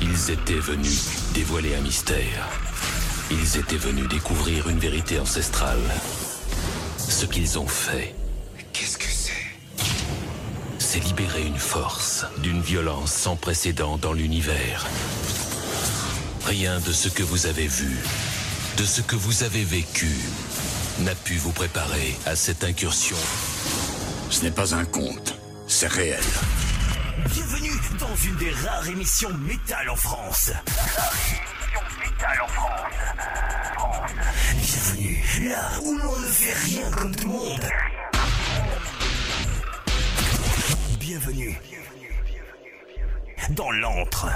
Ils étaient venus dévoiler un mystère. Ils étaient venus découvrir une vérité ancestrale. Ce qu'ils ont fait, Qu'est-ce que c'est? C'est libérer une force d'une violence sans précédent dans l'univers. Rien de ce que vous avez vu, de ce que vous avez vécu, n'a pu vous préparer à cette incursion. Ce n'est pas un conte, c'est réel. Dans une des rares émissions métal en France. Métal en France. Bienvenue là où l'on ne fait rien comme tout le monde. Bienvenue dans l'antre.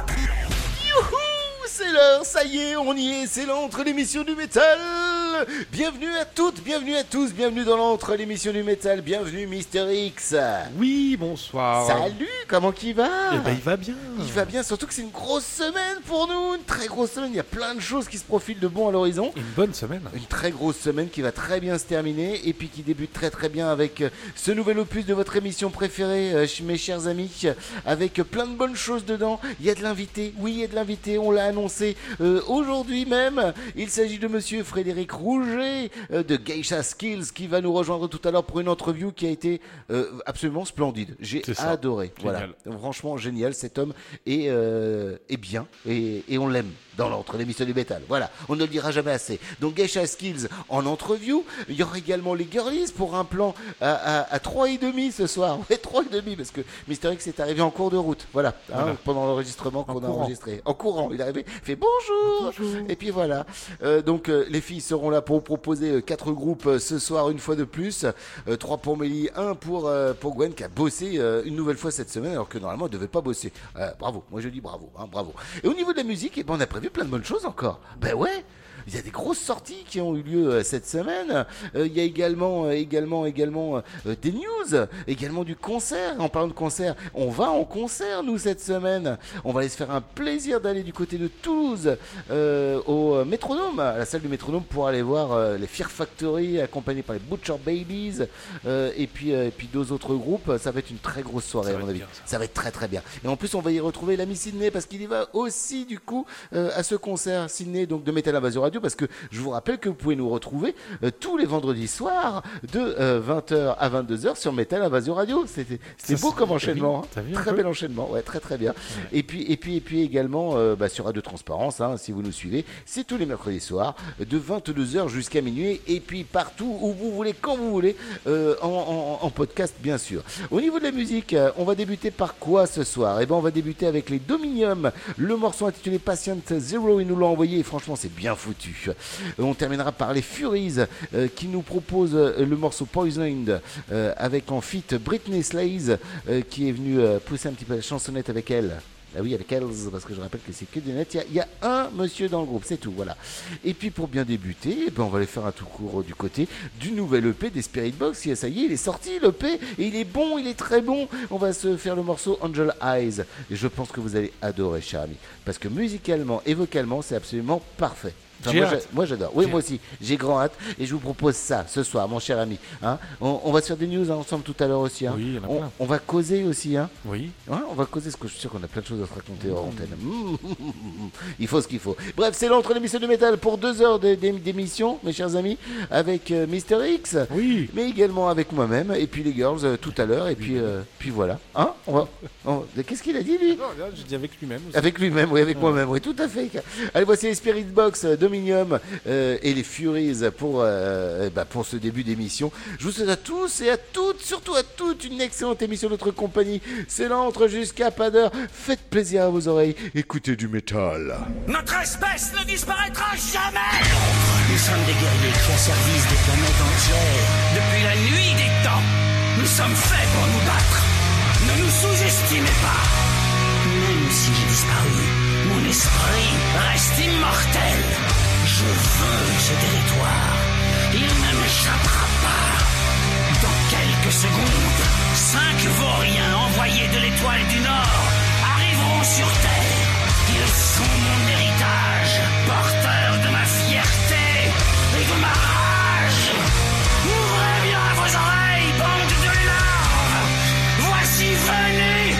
Youhou C'est l'heure, ça y est, on y est, c'est l'entre l'émission du métal Bienvenue à toutes, bienvenue à tous, bienvenue dans l'entre l'émission du métal, bienvenue Mister X Oui, bonsoir. Salut, comment qu'il va Eh ben, il va bien. Il va bien, surtout que c'est une grosse semaine pour nous, une très grosse semaine, il y a plein de choses qui se profilent de bon à l'horizon. Une bonne semaine. Une très grosse semaine qui va très bien se terminer et puis qui débute très très bien avec euh, ce nouvel opus de votre émission préférée, euh, mes chers amis, avec plein de bonnes choses dedans. Il y a de l'invité, oui, il y a de l'invité, on l'a annoncé euh, aujourd'hui même. Il s'agit de monsieur Frédéric Rouget euh, de Geisha Skills qui va nous rejoindre tout à l'heure pour une interview qui a été euh, absolument splendide. J'ai adoré. Voilà. Franchement, génial. Cet homme est, euh, est bien et, et on l'aime dans l'entre l'émission du métal. Voilà, on ne le dira jamais assez. Donc Geisha Skills en entreview. Il y aura également les Girlies pour un plan à, à, à 3,5 ce soir. Ouais, 3,5 parce que Mister X est arrivé en cours de route. Voilà, hein, Voilà. pendant l'enregistrement qu'on a courant. enregistré. En courant, il est arrivé, il fait bonjour. Et puis voilà. Euh, donc euh, les filles seront là pour vous proposer euh, quatre groupes euh, ce soir une fois de plus. Euh, trois pour Mélie, un pour, euh, pour Gwen qui a bossé euh, une nouvelle fois cette semaine alors que normalement elle devait pas bosser. Euh, bravo, moi je dis bravo, hein, bravo. Et au niveau de la musique, eh ben, on a prévu plein de bonnes choses encore. Ben ouais il y a des grosses sorties qui ont eu lieu euh, cette semaine. Euh, il y a également, euh, également, également des news, également du concert. En parlant de concert, on va en concert nous cette semaine. On va aller se faire un plaisir d'aller du côté de Toulouse euh, au Métronome, à la salle du Métronome pour aller voir euh, les Fear Factory accompagnés par les Butcher Babies euh, et puis et puis deux autres groupes. Ça va être une très grosse soirée à mon avis. bien, ça. Ça va être très très bien. Et en plus, on va y retrouver l'ami Sydney parce qu'il y va aussi du coup euh, à ce concert Sydney donc de Metal Invasion Radio parce que je vous rappelle que vous pouvez nous retrouver euh, tous les vendredis soirs de 20h à 22h sur Metal Invasion Radio. C'était beau comme enchaînement. hein. Très bel enchaînement. Ouais, très très bien. Et puis et puis et puis également euh, bah, sur Radio Transparence hein, si vous nous suivez, c'est tous les mercredis soirs de 22h jusqu'à minuit et puis partout où vous voulez quand vous voulez euh, en, en- en podcast bien sûr. Au niveau de la musique, euh, on va débuter par quoi ce soir? Eh ben on va débuter avec les Dominium, le morceau intitulé Patient Zero, ils nous l'ont envoyé et franchement c'est bien foutu. Euh, on terminera par les Furies euh, qui nous proposent euh, le morceau Poisoned avec en feat Britney Slays qui est venue pousser un petit peu la chansonnette avec elle. Ah oui, avec elles, parce que je rappelle que c'est que des nets. Il y a- un monsieur dans le groupe, c'est tout, voilà. Et puis pour bien débuter, eh ben, on va aller faire un tout court du côté du nouvel EP des Spirit Box. Ça y est, il est sorti l'EP et il est bon, il est très bon. On va se faire le morceau Angel Eyes. Et je pense que vous allez adorer, cher ami. Parce que musicalement et vocalement, c'est absolument parfait. Enfin, moi, hâte. j'a- moi, j'adore. Oui, moi aussi. J'ai grand hâte. Et je vous propose ça ce soir, mon cher ami. Hein on, on va se faire des news hein, ensemble tout à l'heure aussi. hein. Oui, il y en a on, plein. on va causer aussi. Hein. Oui. On va causer, parce que je suis sûr qu'on a plein de choses à se raconter hors antenne. Mmh. Il faut ce qu'il faut. Bref, c'est l'entre l'émission de métal pour deux heures de- d'é- d'émission, mes chers amis, avec euh, Mister X, Oui. mais également avec moi-même, et puis les girls euh, tout à l'heure, et puis, euh, puis voilà. Hein on va, on- Qu'est-ce qu'il a dit, lui? Non, là, j'ai dit avec lui-même. avec lui-même, oui, avec moi-même, oui, tout à fait. Allez, voici les Spirit Box, euh, Dominium euh, et les Furies pour, euh, bah, pour ce début d'émission. Je vous souhaite à tous et à toutes, surtout à toutes, une excellente émission de notre compagnie. C'est l'entre jusqu'à pas d'heure. Faites plaisir à vos oreilles, écoutez du métal. Notre espèce ne disparaîtra jamais Nous sommes des guerriers qui asservissent des planètes entières. Depuis la nuit des temps, nous sommes faits pour nous battre. Ne nous sous-estimez pas. Même si j'ai disparu, mon esprit reste immortel. Je veux ce territoire. Il ne m'échappera pas. Dans quelques secondes, cinq vauriens envoyés de l'étoile du Nord arriveront sur Terre. Ils sont mon héritage, porteurs de ma fierté et de ma rage. Ouvrez bien vos oreilles, bande de larves. Voici venue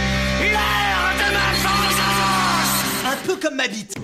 l'heure de ma vengeance. Un peu ma bite.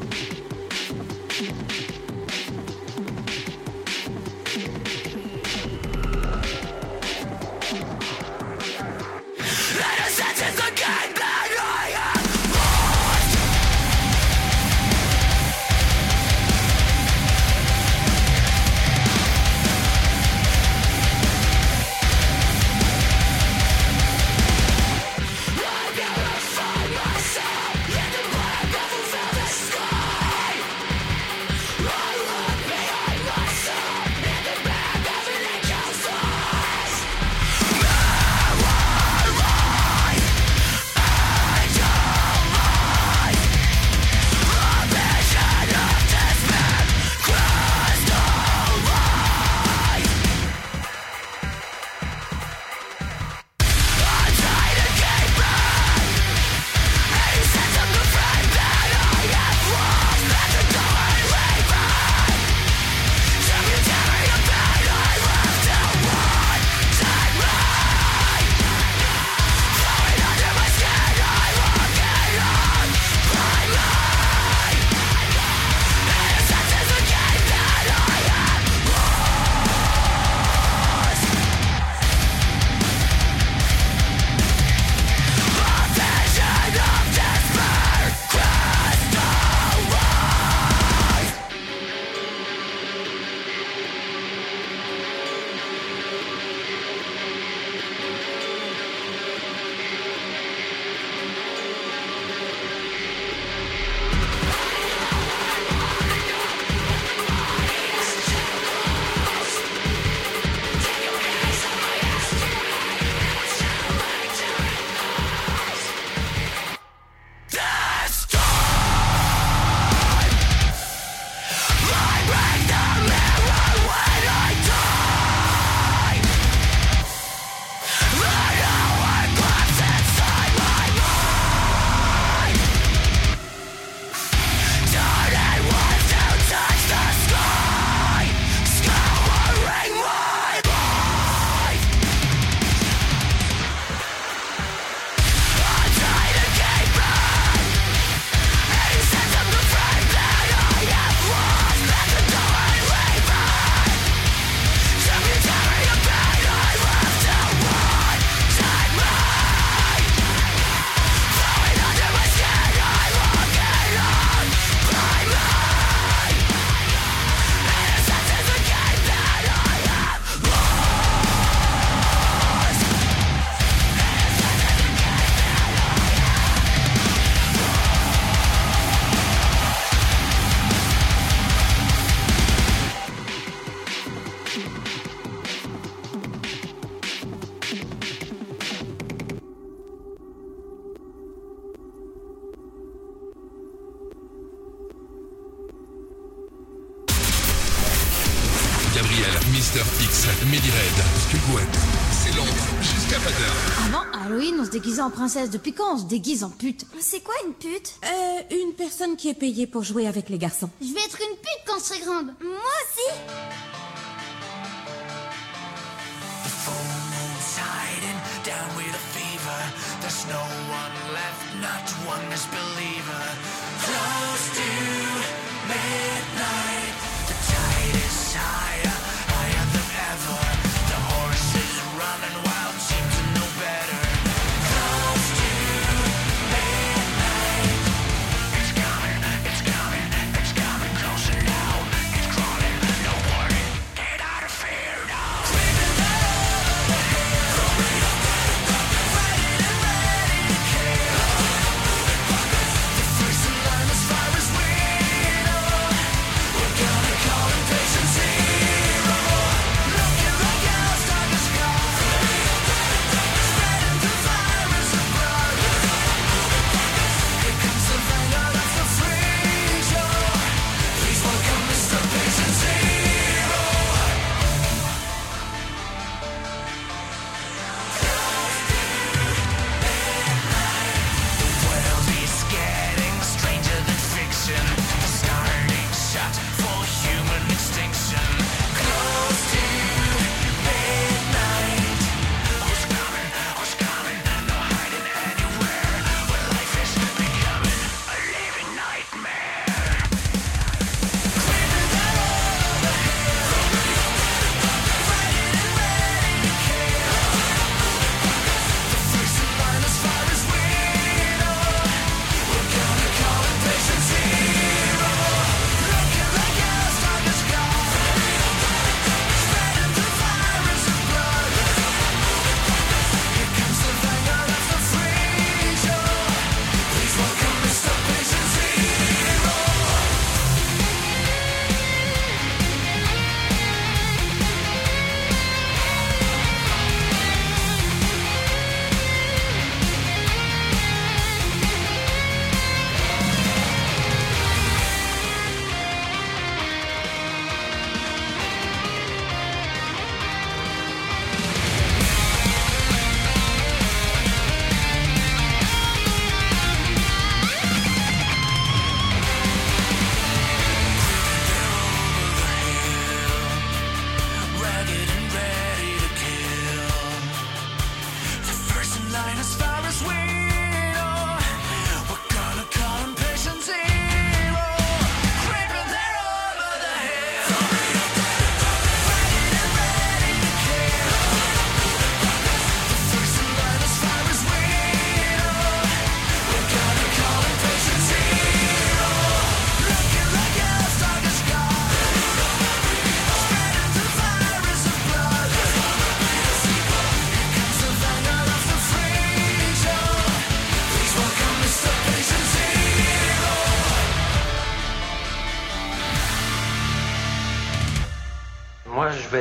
En princesse. Depuis quand on se déguise en pute C'est quoi une pute? Euh, une personne qui est payée pour jouer avec les garçons. Je vais être une pute quand je serai grande. Moi aussi down with a fever. There's no one left, not one misbeliever. Close to midnight,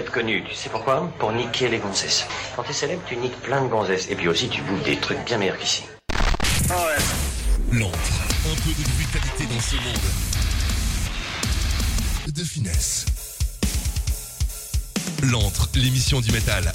connu, tu sais pourquoi? Pour niquer les gonzesses. Quand t'es célèbre, tu niques plein de gonzesses. Et puis aussi, tu bouffes des trucs bien meilleurs qu'ici. Oh un peu de brutalité dans ce monde. De finesse. L'antre, l'émission du métal.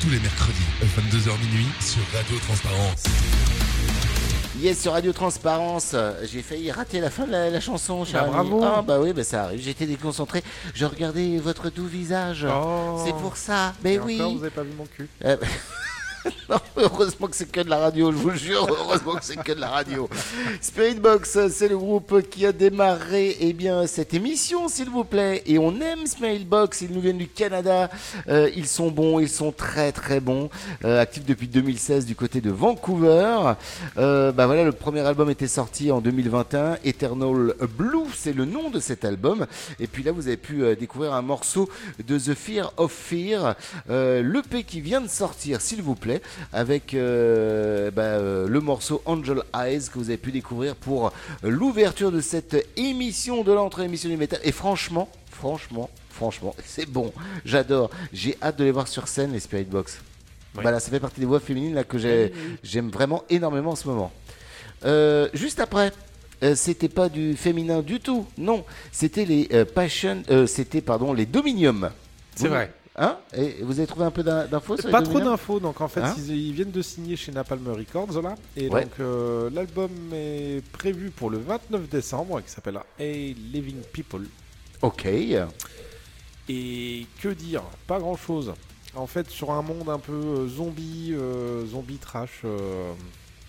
tous les mercredis, 22h minuit, sur Radio Transparence. Yes, sur Radio Transparence, j'ai failli rater la fin de la, chanson, Ah, bravo. Ah, bah oui, bah ça arrive, j'étais déconcentré. Je regardais votre doux visage. Oh. C'est pour ça, mais oui. Encore, vous avez pas vu mon cul. Euh, Heureusement que c'est que de la radio, je vous jure, heureusement que c'est que de la radio. Spirit Box, c'est le groupe qui a démarré eh bien, cette émission, s'il vous plaît. Et on aime Spirit Box, ils nous viennent du Canada. Euh, ils sont bons, ils sont très très bons. Euh, actifs depuis 2016 du côté de Vancouver. Euh, bah voilà, le premier album était sorti en 2021. Eternal Blue, c'est le nom de cet album. Et puis là, vous avez pu découvrir un morceau de The Fear of Fear, l'EP qui vient de sortir, s'il vous plaît, avec euh, bah, euh, le morceau Angel Eyes que vous avez pu découvrir pour l'ouverture de cette émission de l'entre émission du métal. Et franchement, franchement, franchement, c'est bon. J'adore. J'ai hâte de les voir sur scène, les Spirit Box. Voilà, ça fait partie des voix féminines là, que j'ai- j'aime vraiment énormément en ce moment. Euh, juste après, euh, c'était pas du féminin du tout, non, c'était les euh, Passion, euh, c'était pardon les Dominium. C'est vrai. Hein Et vous avez trouvé un peu d'in- d'infos Pas trop d'infos, donc en fait Hein ils, ils viennent de signer chez Napalm Records là, et Ouais. donc euh, l'album est prévu pour le 29 décembre, qui s'appellera Hey Living People. Ok. Et que dire Pas grand chose. En fait, sur un monde un peu euh, zombie, euh, zombie trash. euh,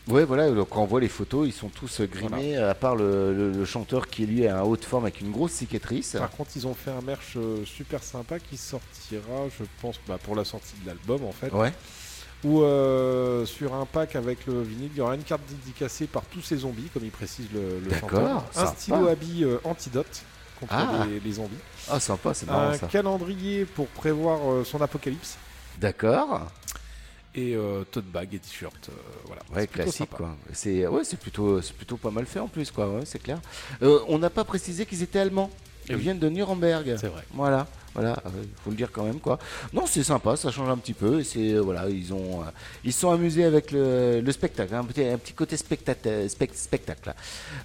Ouais, voilà, quand on voit les photos, ils sont tous grimés, à part le, le- le chanteur qui lui est un haut de forme avec une grosse cicatrice. Par contre, ils ont fait un merch euh, super sympa qui sortira, je pense, bah, pour la sortie de l'album en fait. Ouais. Ou euh, sur un pack avec le vinyle, il y aura une carte dédicacée par tous ces zombies, comme il précise le, le D'accord, chanteur. Un stylo habit euh, antidote contre Ah. les, les zombies. Ah, sympa, c'est marrant Un ça. calendrier pour prévoir euh, son apocalypse. D'accord. Et euh, tote bag et t-shirt. euh, voilà. Ouais, classique sympa. quoi. C'est ouais, c'est plutôt c'est plutôt pas mal fait en plus quoi, ouais, c'est clair. Euh, on n'a pas précisé qu'ils étaient allemands. Ils Eh oui. viennent de Nuremberg. C'est vrai. Voilà, voilà, il faut le dire quand même quoi. Non, c'est sympa, ça change un petit peu. et C'est euh, voilà, ils ont euh, ils sont amusés avec le, le spectacle, hein, un petit, côté spectacle. spectacle.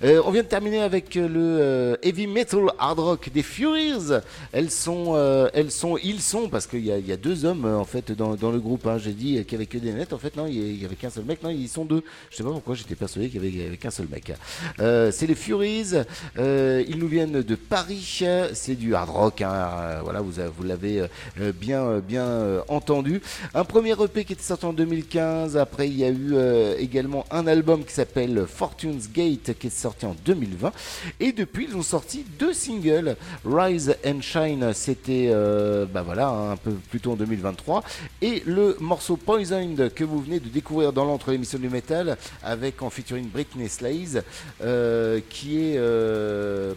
Euh, on vient de terminer avec euh, le euh, heavy metal hard rock des Furies. Elles sont euh, elles sont ils sont parce qu'il y a, deux hommes euh, en fait dans, le groupe. hein. J'ai dit qu'il y avait que des nets. En fait non, il y- avait qu'un seul mec. Non, ils sont deux. Je sais pas pourquoi j'étais persuadé qu'il y avait, qu'un seul mec. Euh, c'est les Furies. Euh, ils nous viennent de Paris. C'est du hard rock. hein. Euh, voilà, vous, avez- vous l'avez euh, bien, euh, bien euh, entendu. Un premier EP qui était sorti en 2015. Après, il y a eu également un album qui s'appelle Fortune's Gate qui est sorti en 2020. Et depuis, ils ont sorti deux singles. Rise and Shine, c'était bah voilà, un peu plus tôt en 2023. Et le morceau Poisoned que vous venez de découvrir dans l'entre l'émission du métal avec en featuring Britney Slays, qui est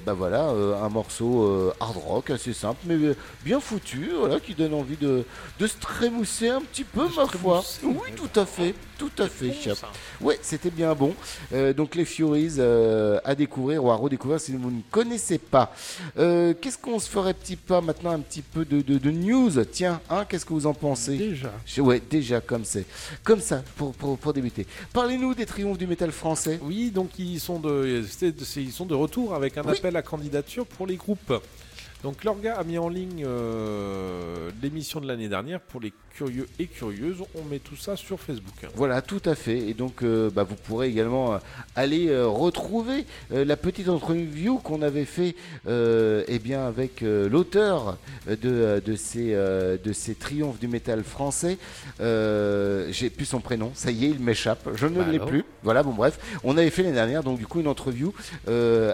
bah voilà, un morceau hard rock assez simple bien foutu, voilà, qui donne envie de, de se trémousser un petit peu, ma foi. Oui, tout à fait, tout à fait. Ouais, c'était bien bon. Euh, donc les Furies euh, à découvrir ou à redécouvrir si vous ne connaissez pas. Euh, qu'est-ce qu'on se ferait petit pas maintenant un petit peu de, de- de news? Tiens, hein, qu'est-ce que vous en pensez? Déjà. Ouais, déjà comme c'est, comme ça pour, pour, pour débuter. Parlez-nous des triomphes du métal français. Oui, donc ils sont de, c'est- c'est- ils sont de retour avec un Oui. appel à candidature pour les groupes. Donc l'orga a mis en ligne euh, l'émission de l'année dernière pour les curieux et curieuses. On met tout ça sur Facebook. Voilà, tout à fait. Et donc, euh, bah, vous pourrez également euh, aller euh, retrouver euh, la petite interview qu'on avait fait eh bien, avec l'auteur de, de, ces, de ces triomphes du métal français. J'ai plus son prénom, ça y est, il m'échappe. Je ne Bah l'ai plus. Voilà, bon, bref. On avait fait l'année dernière, donc, du coup, une interview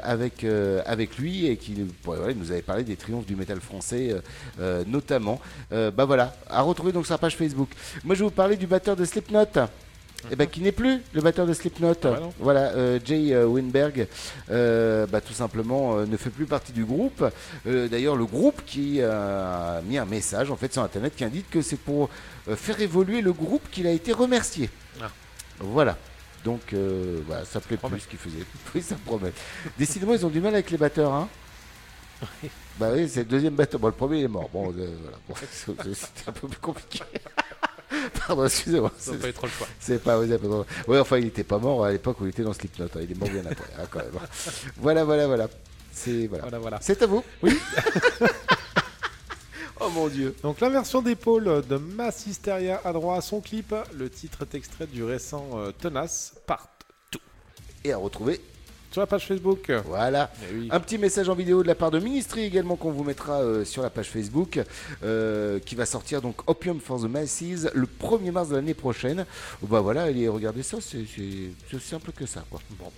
avec, avec lui et qui ouais, voilà, il nous avait parlé des triomphes du métal français, notamment. Bah voilà, à retrouver donc la page Facebook. Moi, je vais vous parler du batteur de Slipknot. Eh ben, qui n'est plus le batteur de Slipknot. Ah bah voilà, euh, Jay euh, Winberg, euh, bah, tout simplement, euh, ne fait plus partie du groupe. D'ailleurs, le groupe qui a mis un message en fait sur Internet qui indique que c'est pour faire évoluer le groupe qu'il a été remercié. Ah. Voilà. Donc, voilà, ça plaît plus ce qu'il faisait. Oui, ça promet. Décidément, ils ont du mal avec les batteurs, hein. Bah oui, c'est le deuxième batteur. Bon, le premier il est mort. Bon, euh, voilà. Bon, c'est- c'était un peu plus compliqué. Pardon, excusez-moi. Ça n'a pas eu trop le choix. C'est pas, c'est ouais, enfin, il était pas mort à l'époque où il était dans Slipknot. hein. Il est mort bien après, hein, quand même. Voilà, voilà, voilà. C'est voilà. Voilà, voilà. C'est à vous. Oui. oh mon dieu. Donc la version d'épaule de Mass Hysteria a droit à son clip. Le titre est extrait du récent euh, Tenace Part. Et à retrouver Sur la page Facebook. Voilà. Eh oui. Un petit message en vidéo de la part de Ministry également qu'on vous mettra euh, sur la page Facebook, euh, qui va sortir donc Opium for the Masses le 1er mars de l'année prochaine. Bah voilà, allez regardez ça, c'est aussi simple que ça quoi. Bon.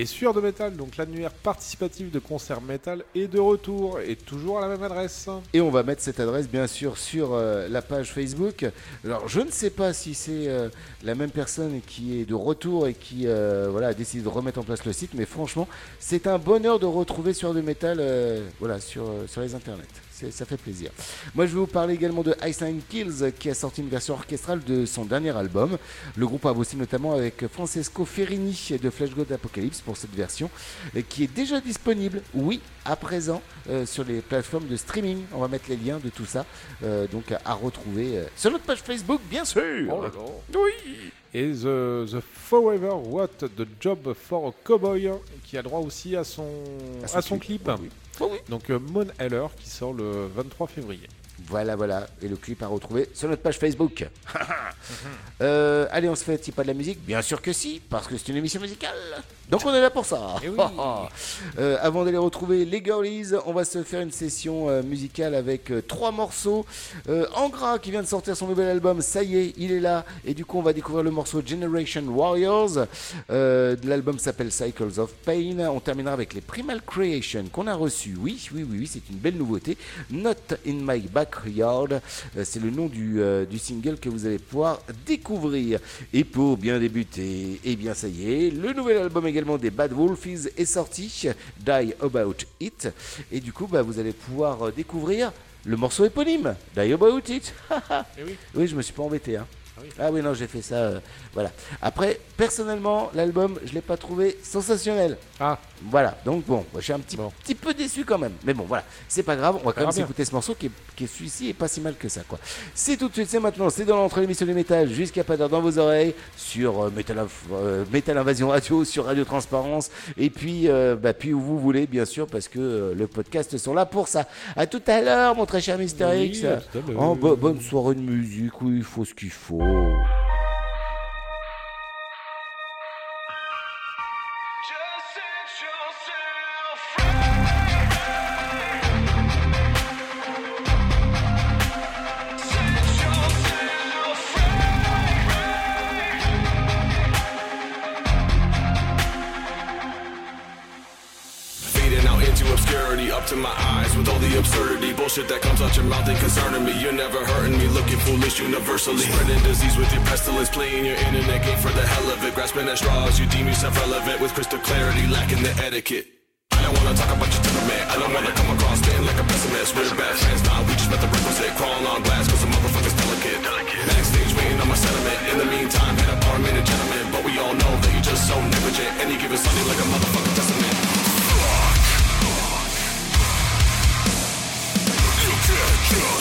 Et Sueur de Métal, donc l'annuaire participatif de concert métal, est de retour et toujours à la même adresse. Et on va mettre cette adresse bien sûr sur euh, la page Facebook. Alors je ne sais pas si c'est euh, la même personne qui est de retour et qui euh, voilà, a décidé de remettre en place le site, mais franchement c'est un bonheur de retrouver sur de métal voilà, sur, sur les internets. Ça fait plaisir. Moi, je vais vous parler également de Iceland Kills qui a sorti une version orchestrale de son dernier album. Le groupe a bossé notamment avec Francesco Ferrini de Flash God Apocalypse pour cette version euh, qui est déjà disponible, oui, à présent euh, sur les plateformes de streaming. On va mettre les liens de tout ça euh, donc à, retrouver euh, sur notre page Facebook, bien sûr. Oh là là. Et The, the Forever What The Job for a Cowboy, qui a droit aussi à son, À à son son, clip. clip. Oui, oui. Donc euh, Mon Heller, qui sort le 23 février. Voilà, voilà. Et le clip à retrouver sur notre page Facebook. Euh, allez, on se fait pas de la musique Bien sûr que si, parce que c'est une émission musicale. Donc on est là pour ça. Eh oui. Euh, avant d'aller retrouver les girlies, on va se faire une session euh, musicale avec trois morceaux. Angra qui vient de sortir son nouvel album, ça y est, il est là. Et du coup, on va découvrir le morceau Generation Warriors. L'album s'appelle Cycles of Pain. On terminera avec les Primal Creation qu'on a reçus. Oui, oui, oui, oui, c'est une belle nouveauté. Not in my backyard. Euh, c'est le nom du, euh, du single que vous allez pouvoir découvrir. Et pour bien débuter, eh bien ça y est, le nouvel album également des Bad Wolfies est sorti, Die About It. Et du coup, bah, vous allez pouvoir euh, découvrir le morceau éponyme, Die About It. Eh oui. oui, je me suis pas embêté. Hein. Ah oui. Ah oui, non, j'ai fait ça. euh, voilà. Après, personnellement, l'album, je l'ai pas trouvé sensationnel. Ah, Voilà, donc bon, je suis un petit, Bon. petit peu déçu quand même. Mais bon, voilà, c'est pas grave, on va quand même s'écouter ce morceau qui est, qui est celui-ci et pas si mal que ça, quoi. C'est tout de suite, c'est maintenant, c'est dans l'entrée de l'émission du métal, jusqu'à pas d'heure dans vos oreilles, sur euh, euh, Invasion Radio, sur Radio Transparence, et puis, euh, bah, puis où vous voulez, bien sûr, parce que euh, le podcast sont là pour ça. À tout à l'heure, mon très cher Mister Oui, X. Oh, bo- bonne soirée de musique, oui, il faut ce qu'il faut. To my eyes with all the absurdity. Bullshit that comes out your mouth ain't concerning me. You're never hurting me, looking foolish universally. Spreading disease with your pestilence, playing your internet game for the hell of it. Grasping at straws, you deem yourself relevant with crystal clarity, lacking the etiquette. I don't wanna talk about your temperament. I don't wanna come across spitting like a pessimist. We're bad friends, nah, we just met the requisite. Crawling on glass, cause the motherfucker's delicate. Backstage waiting on my sentiment. In the meantime, hit up our minute gentleman. But we all know that you're just so negligent. And you give us something like a motherfucking testament.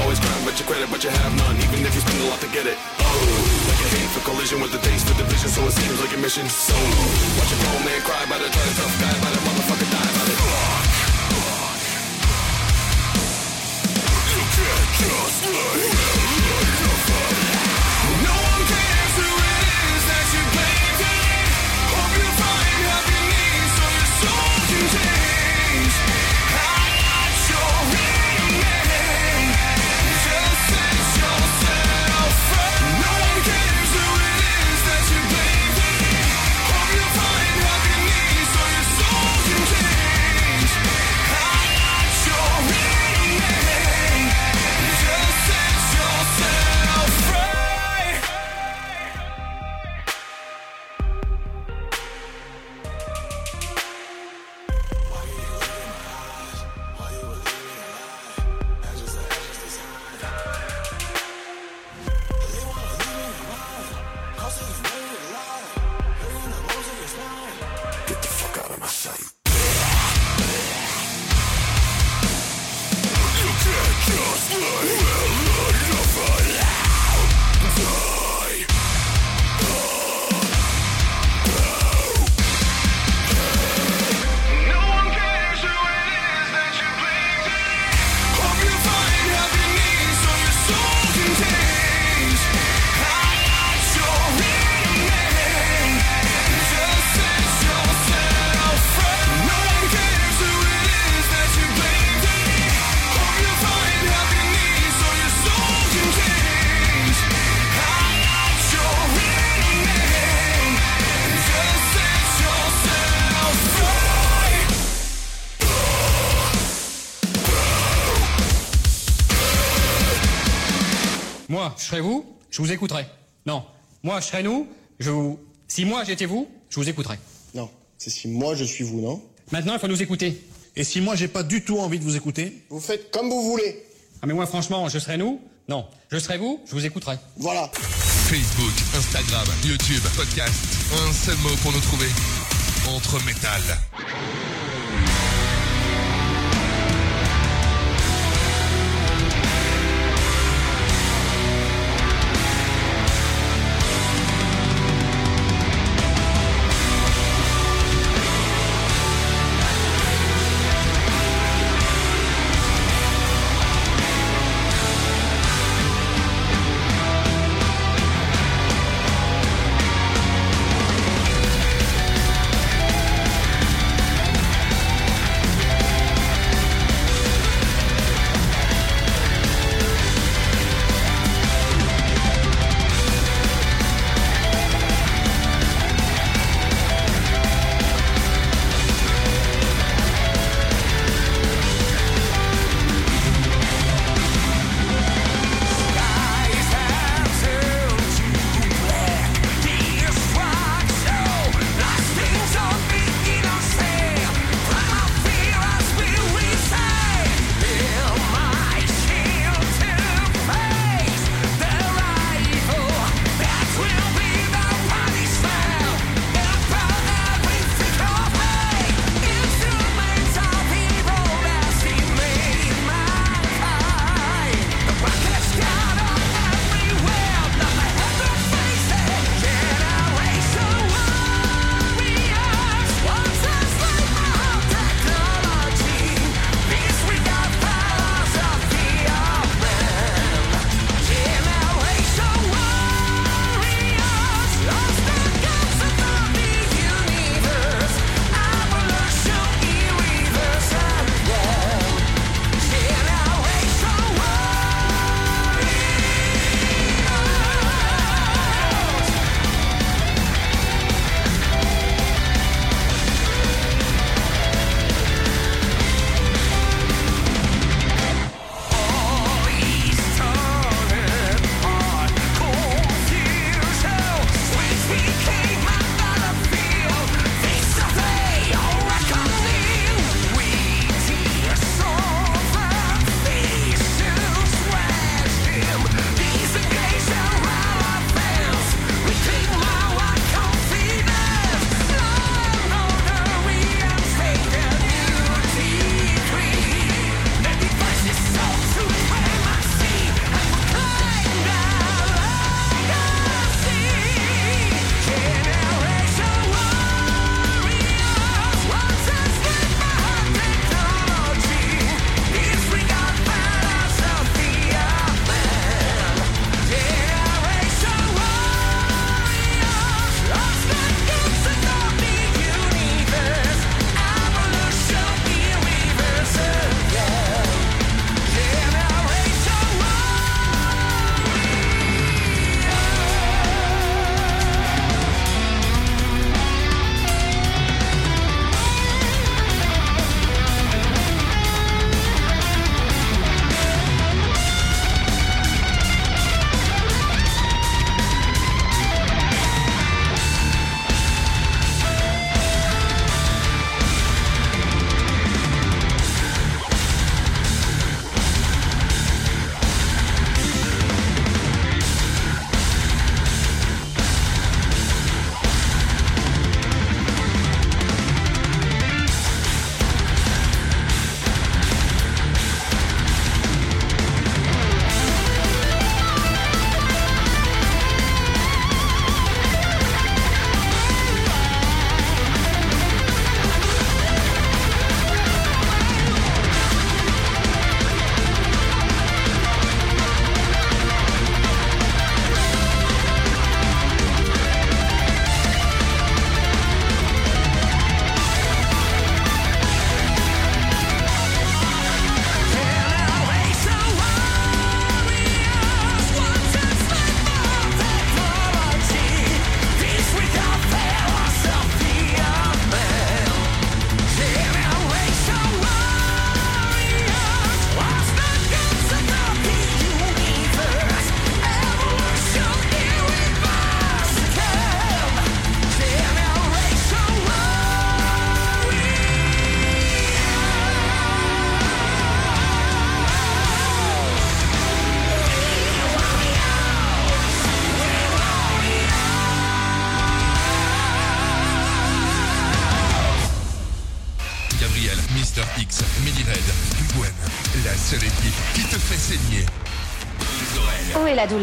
Always crying about your credit, but you have none, even if you spend a lot to get it. Oh, like a hate for collision with the taste for division, so it seems like a mission. So, watch a grown man cry by the try to tough guy, by the motherfucker die by the. You can't just No je serais vous, je vous écouterais. Non. Moi, je serais nous, je vous. Si moi j'étais vous, je vous écouterais. Non, c'est si moi je suis vous, non Maintenant, il faut nous écouter. Et si moi j'ai pas du tout envie de vous écouter Vous faites comme vous voulez. Ah, mais moi, franchement, je serais nous Non. Je serais vous, je vous écouterais. Voilà. Facebook, Instagram, YouTube, podcast. Un seul mot pour nous trouver. Entre métal.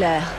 Oreilles.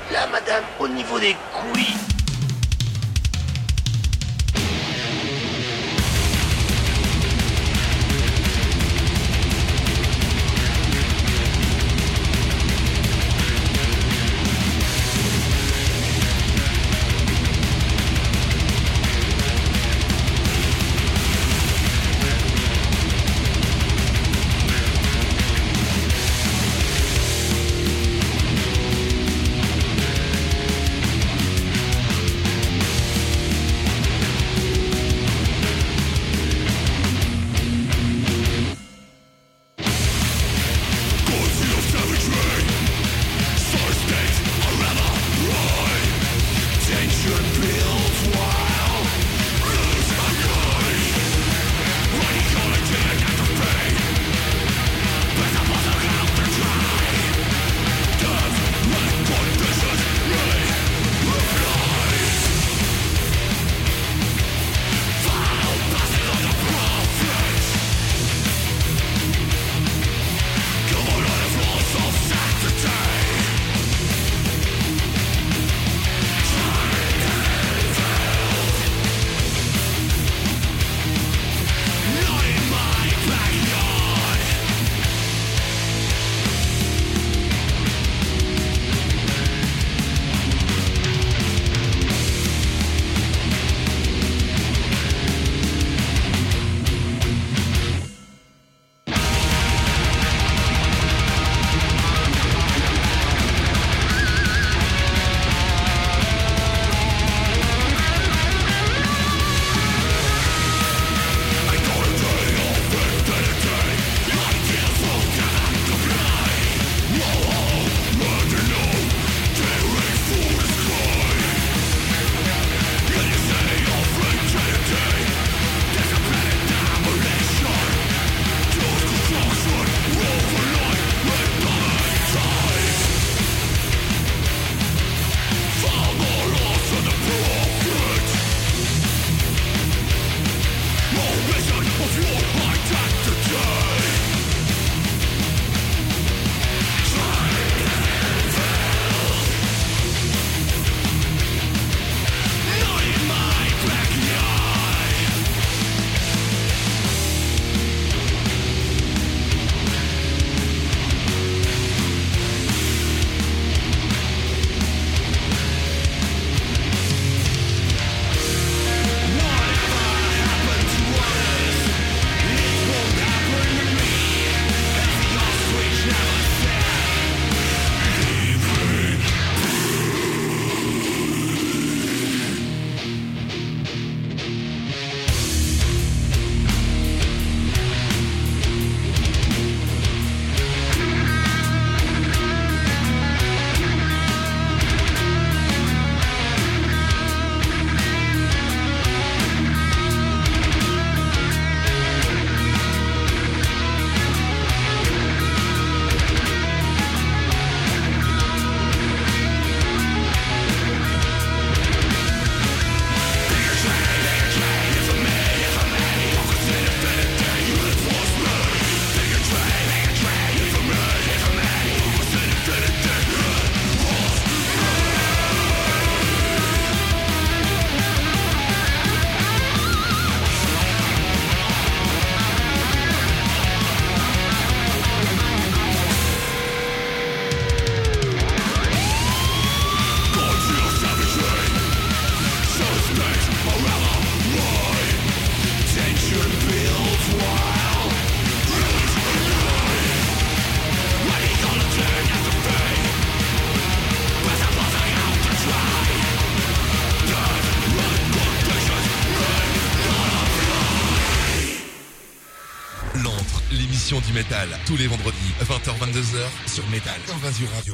Métal, tous les vendredis, 20h-22h sur Métal Invasion Radio.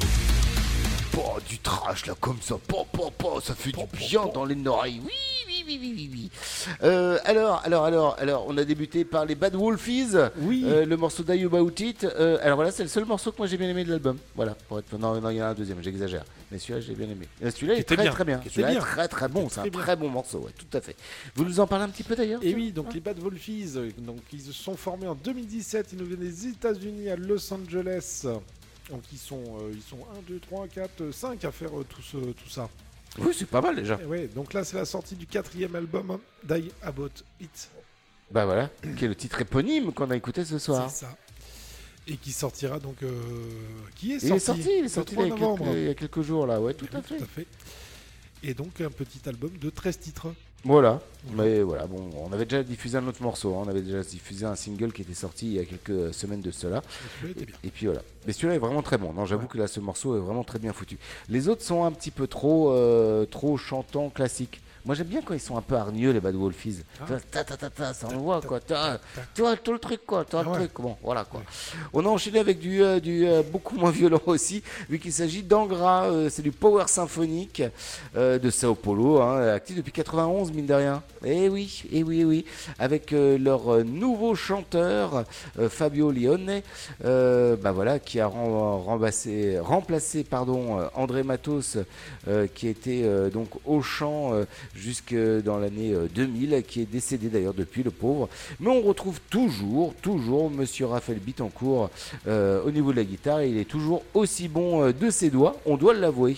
Oh, du trash là comme ça, po, po, po, ça fait du bien dans les oreilles. Oui, oui, oui, oui. Euh, alors, alors, alors, alors, on a débuté par les Bad Wolfies. Oui. Euh, le morceau Die About It. Euh, alors voilà, c'est le seul morceau que moi j'ai bien aimé de l'album. Voilà. Pour être... Non, non, il y en a un deuxième, j'exagère. Mais celui-là, j'ai bien aimé. Celui-là, il est très, bien. très bien. Celui-là est très, très bon. C'est un bien. très bon morceau, ouais, tout à fait. Vous nous en parlez un petit peu d'ailleurs Et tiens oui, donc les Bad Wolfies, donc ils se sont formés en 2017, ils nous viennent des États-Unis à Los Angeles. Donc ils sont, euh, ils sont 1, 2, 3, 4, 5 à faire euh, tout, ce- tout ça. Oui, c'est pas mal déjà. Et ouais, donc là c'est la sortie du quatrième album, hein, Die About It. Bah voilà, qui est le titre éponyme qu'on a écouté ce soir. C'est ça. Et qui sortira donc. euh, qui est Il sorti est sorti, il est le sorti 3 il y, a novembre. quelques, il y a quelques jours là, ouais, tout Oui, à fait. tout à fait. Et donc un petit album de 13 titres. Voilà, mais voilà, bon, on avait déjà diffusé un autre morceau, hein, on avait déjà diffusé un single qui était sorti il y a quelques semaines de cela. Et puis voilà. Mais celui-là est vraiment très bon. Non, j'avoue que là, ce morceau est vraiment très bien foutu. Les autres sont un petit peu trop, euh, trop chantants classiques. Moi, j'aime bien quand ils sont un peu hargneux, les Bad Wolfies. Ah. Ta, ta, ta, ta, ça envoie, quoi. Tu vois, tout le truc, quoi. Tu vois, le Ah ouais. truc. Bon, voilà, quoi. On a enchaîné avec du, euh, du euh, beaucoup moins violent aussi, vu qu'il s'agit d'Angra. euh, c'est du power symphonique de Sao Paulo, hein, actif depuis 91, mine de rien. Eh oui, eh oui, eh oui. Avec leur nouveau chanteur, Fabio Lione, euh, bah voilà, qui a ren- remplacé, remplacé pardon, André Matos, qui était donc au chant jusque dans l'année euh, 2000, qui est décédé d'ailleurs depuis, le pauvre. Mais on retrouve toujours, toujours Monsieur Raphaël Bittencourt euh, au niveau de la guitare, il est toujours aussi bon euh, de ses doigts, on doit l'avouer.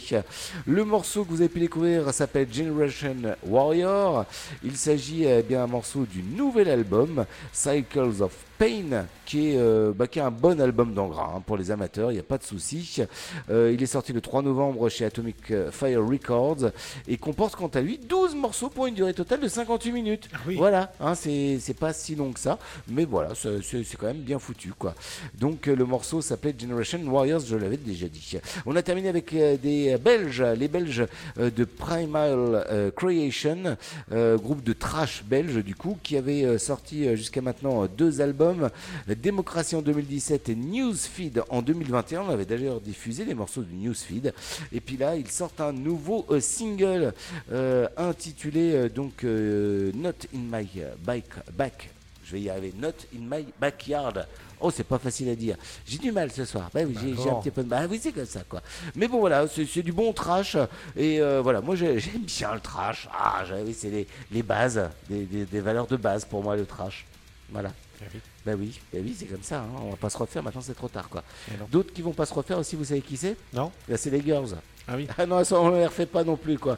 Le morceau que vous avez pu découvrir s'appelle Generation Warrior. Il s'agit euh, bien un morceau du nouvel album Cycles of Pain, qui est, euh, bah, qui est un bon album d'Angra hein, pour les amateurs, il n'y a pas de souci. Euh, il est sorti le 3 novembre chez Atomic euh, Fire Records et comporte quant à lui 12 morceaux pour une durée totale de 58 minutes. Voilà, hein, c'est pas si long que ça, mais voilà, c'est quand même bien foutu quoi. Donc le morceau s'appelait Generation Warriors, je l'avais déjà dit. On a terminé avec des Belges, les Belges de Primal Creation, groupe de trash belge du coup, qui avait sorti jusqu'à maintenant deux albums, euh, Démocratie en 2017 et Newsfeed en 2021. On avait d'ailleurs diffusé les morceaux du Newsfeed. Et puis là, ils sortent un nouveau euh, single euh, intitulé euh, donc Not in my bike, back. Je vais y arriver. Not in my backyard. Oh, c'est pas facile à dire. J'ai du mal ce soir. Bah oui, j'ai un petit peu de mal. Ah oui, c'est comme ça, quoi. Mais bon, voilà, c'est du bon trash. Et euh, voilà, moi, j'ai- j'aime bien le trash. Ah, oui, c'est les, les bases, des, des- des valeurs de base pour moi, le trash. Voilà. Bah oui, bah oui, c'est comme ça. hein. On va pas se refaire. Maintenant, c'est trop tard, quoi. D'autres qui vont pas se refaire aussi, vous savez qui c'est? Non Bah, c'est les girls. Ah oui. Ah non, ça, on ne les refait pas non plus, quoi.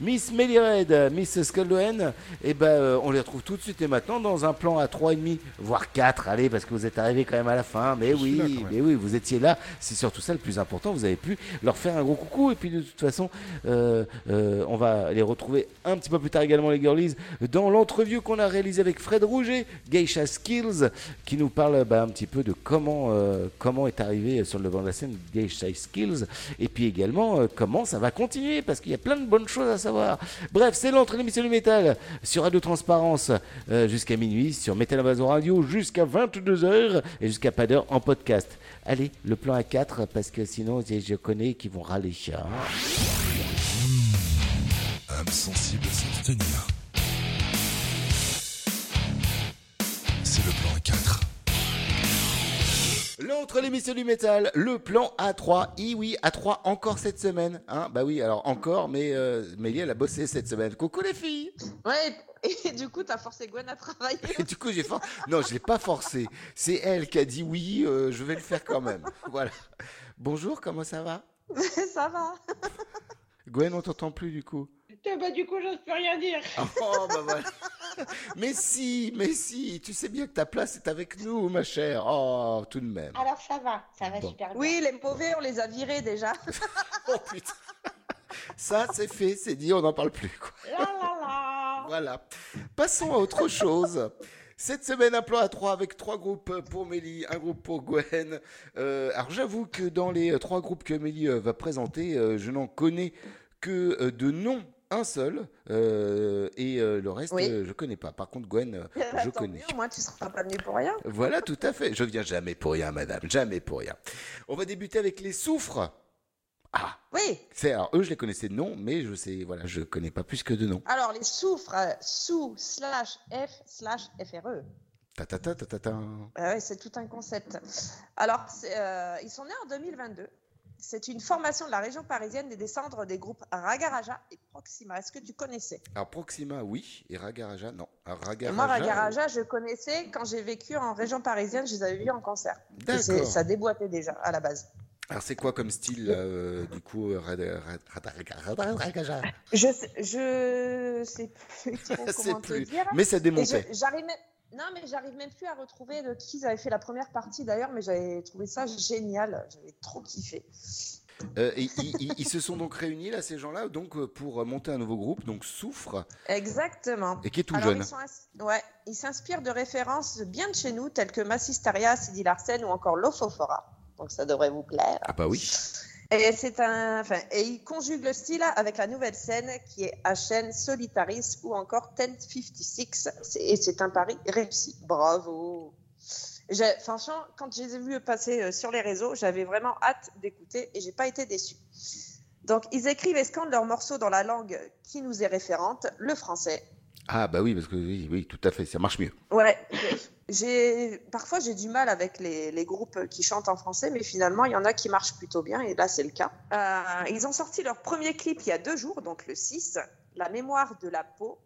Miss Melly Red, Miss Scullohen, et ben, euh, on les retrouve tout de suite et maintenant dans un plan à 3,5, voire 4, allez, parce que vous êtes arrivés quand même à la fin. Mais Je oui, là, mais oui, vous étiez là. C'est surtout ça le plus important. Vous avez pu leur faire un gros coucou. Et puis de toute façon, euh, euh, on va les retrouver un petit peu plus tard également, les girlies, dans l'entrevue qu'on a réalisé avec Fred Rouget, Geisha Skills, qui nous parle bah, un petit peu de comment, comment est arrivé sur le devant de la scène Geisha Skills, et puis également euh, comment ça va continuer, parce qu'il y a plein de bonnes choses à savoir. Bref, c'est l'entrée de l'émission du métal sur Radio Transparence euh, jusqu'à minuit, sur Metal Invasion Radio jusqu'à 22h et jusqu'à pas d'heure en podcast. Allez, le plan à 4, parce que sinon, je connais qui vont râler. hein. âme sensible s'abstenir. C'est le plan 4. L'entre l'émission du métal, le plan A3. I oui, A3 encore cette semaine. Hein bah oui, alors encore, mais euh, Mélie, elle a bossé cette semaine. Coucou les filles Ouais, et du coup, t'as forcé Gwen à travailler. Et du coup, j'ai for... Non, je l'ai pas forcé. C'est elle qui a dit oui, euh, je vais le faire quand même. Voilà. Bonjour, comment ça va? Ça va. Gwen, on t'entend plus du coup. bah, du coup, j'ose plus rien dire. Oh, bah voilà. Mais si, mais si, tu sais bien que ta place est avec nous, ma chère. Oh, tout de même. Alors, ça va, ça va Bon. super bien. Oui, les mauvais, on les a virés déjà. oh putain. Ça, c'est fait, c'est dit, on n'en parle plus. Quoi. La la la. Voilà. Passons à autre chose. Cette semaine, un plan à trois avec trois groupes pour Mélie, un groupe pour Gwen. Euh, alors j'avoue que dans les trois groupes que Mélie euh, va présenter, euh, je n'en connais que de nom un seul euh, et euh, le reste Oui. euh, je connais pas. Par contre Gwen, je connais. mieux, moins, tu seras pas venu pour rien. Voilà, tout à fait. Je viens jamais pour rien, madame, jamais pour rien. On va débuter avec les soufres. Oui. C'est alors eux, je les connaissais de nom, mais je sais, voilà, je connais pas plus que de nom. Alors, les soufres, sous slash F slash FRE. Ta ta ta ta ta ta. Ah ouais, c'est tout un concept. Alors, ils sont nés en 2022. C'est une formation de la région parisienne des descendres des groupes Ragaraja et Proxima. Est-ce que tu connaissais? Alors Proxima, oui, et Ragaraja, non. Alors, Et Ragaraja, Moi, Ragaraja, je connaissais quand j'ai vécu en région parisienne, je les avais vus en concert. D'accord. Ça déboîtait déjà à la base. Alors c'est quoi comme style, euh, du coup, euh, Ragaraja? Je sais, je sais plus trop te dire. Mais ça démontait. Non, mais j'arrive même plus à retrouver de qui ils avaient fait la première partie d'ailleurs, mais j'avais trouvé ça génial. J'avais trop kiffé. Euh, et ils, se sont donc réunis là, ces gens-là, donc euh, pour monter un nouveau groupe, donc Souffre, Exactement. et qui est tout Alors, jeune. Ils, sont ouais, ils s'inspirent de références bien de chez nous, telles que Massistaria, Sidi Larsen ou encore Lofofora. Donc ça devrait vous plaire. Ah bah oui. Et c'est un, et il conjugue le style avec la nouvelle scène qui est HN Solitaris ou encore 1056. C'est- Et c'est un pari réussi. Bravo. Franchement, quand je les ai vus passer euh, sur les réseaux, j'avais vraiment hâte d'écouter et j'ai pas été déçue. Donc, ils écrivent et scandent leurs morceaux dans la langue qui nous est référente, le français. Ah bah oui, parce que oui, oui, tout à fait, ça marche mieux. Ouais, j'ai parfois j'ai du mal avec les, les groupes qui chantent en français, mais finalement il y en a qui marchent plutôt bien et là c'est le cas. Euh, ils ont sorti leur premier clip il y a deux jours, donc le 6, La mémoire de la peau.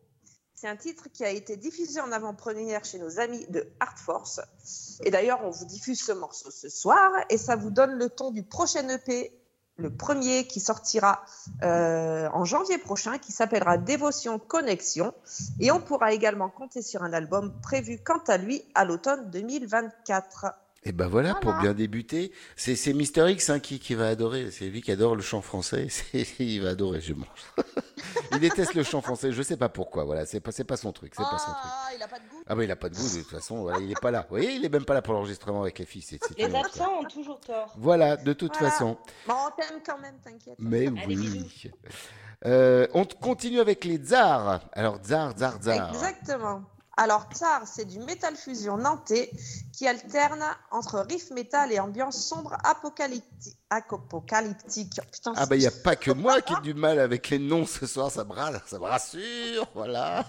C'est un titre qui a été diffusé en avant-première chez nos amis de Art Force. Et d'ailleurs, on vous diffuse ce morceau ce soir et ça vous donne le ton du prochain EP, le premier qui sortira euh, en janvier prochain, qui s'appellera Dévotion Connexion. Et on pourra également compter sur un album prévu quant à lui à l'automne 2024. Et ben voilà, pour bien débuter, c'est c'est Mister X hein, qui, qui va adorer. C'est lui qui adore le chant français. C'est- Il va adorer, je mange. il déteste le chant français, je sais pas pourquoi. Voilà, c'est pas, c'est pas son truc. C'est pas son truc. Ah, il a pas de goût. Ah bah il a pas de goût de toute façon. Voilà, il est pas là. Vous voyez, il est même pas là pour l'enregistrement avec les filles. c'est Les absents ont toujours tort. Voilà, de toute Voilà. façon. Bon, on t'aime quand même, t'inquiète. Mais Allez, oui. Euh, on continue avec les Tsars. Alors Tsar, Tsar, Tsar. Exactement. Alors, Tsar, c'est du metal fusion nantais qui alterne entre riff metal et ambiance sombre apocalypti- apocalyptique. Putain, Ah bah il n'y a pas que moi qui ai du mal avec les noms ce soir, ça me, ra- ça me rassure, voilà.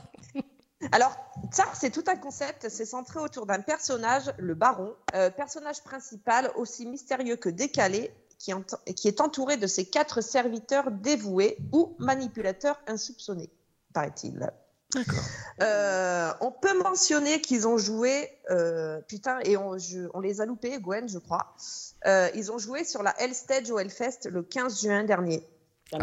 Alors, Tsar, c'est tout un concept. C'est centré autour d'un personnage, le baron, euh, personnage principal aussi mystérieux que décalé, qui, ent- qui est entouré de ses quatre serviteurs dévoués ou manipulateurs insoupçonnés, paraît-il. Euh, on peut mentionner qu'ils ont joué, euh, putain, et on, je- on les a loupés, Gwen, je crois. Euh, ils ont joué sur la Hell Stage au Hellfest le 15 juin dernier. Ah,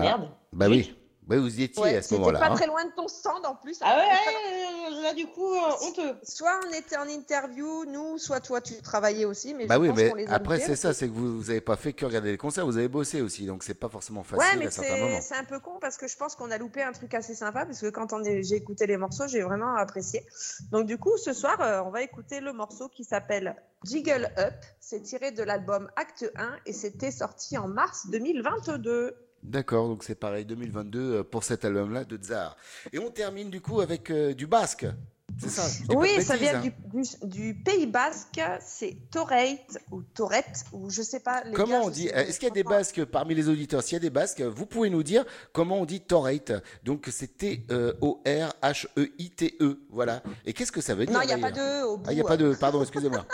Bah oui, bah, vous y étiez Ouais, à ce c'était moment-là. pas hein. très loin de ton stand en plus. Ah ouais, là du coup, honteux. Soit on était en interview, nous, soit toi tu travaillais aussi, mais Bah je oui, pense mais qu'on les a après c'est ça, c'est que vous vous avez pas fait que regarder les concerts, vous avez bossé aussi, donc c'est pas forcément facile Ouais, mais à certains c'est moments. c'est un peu con parce que je pense qu'on a loupé un truc assez sympa parce que quand on j'ai écouté les morceaux, j'ai vraiment apprécié. Donc du coup, ce soir, euh, on va écouter le morceau qui s'appelle Jiggle Up. C'est tiré de l'album Acte 1 et c'était sorti en mars 2022. D'accord, donc c'est pareil, 2022 euh, pour cet album-là de Tsar. Et on termine du coup avec euh, du basque, c'est ça Oui, ça vient hein. du, du- du Pays Basque, c'est Torreit ou Torrette ou je sais pas. les Comment gars, on dit Est-ce qu'il y a des basques parmi les auditeurs? S'il y a des basques, vous pouvez nous dire comment on dit torreit. Donc c'est T-O-R-H-E-I-T-E. E, Voilà. Et qu'est-ce que ça veut dire Non, il n'y a pas de E au bout. Ah, il n'y a pas de. Pardon, excusez-moi.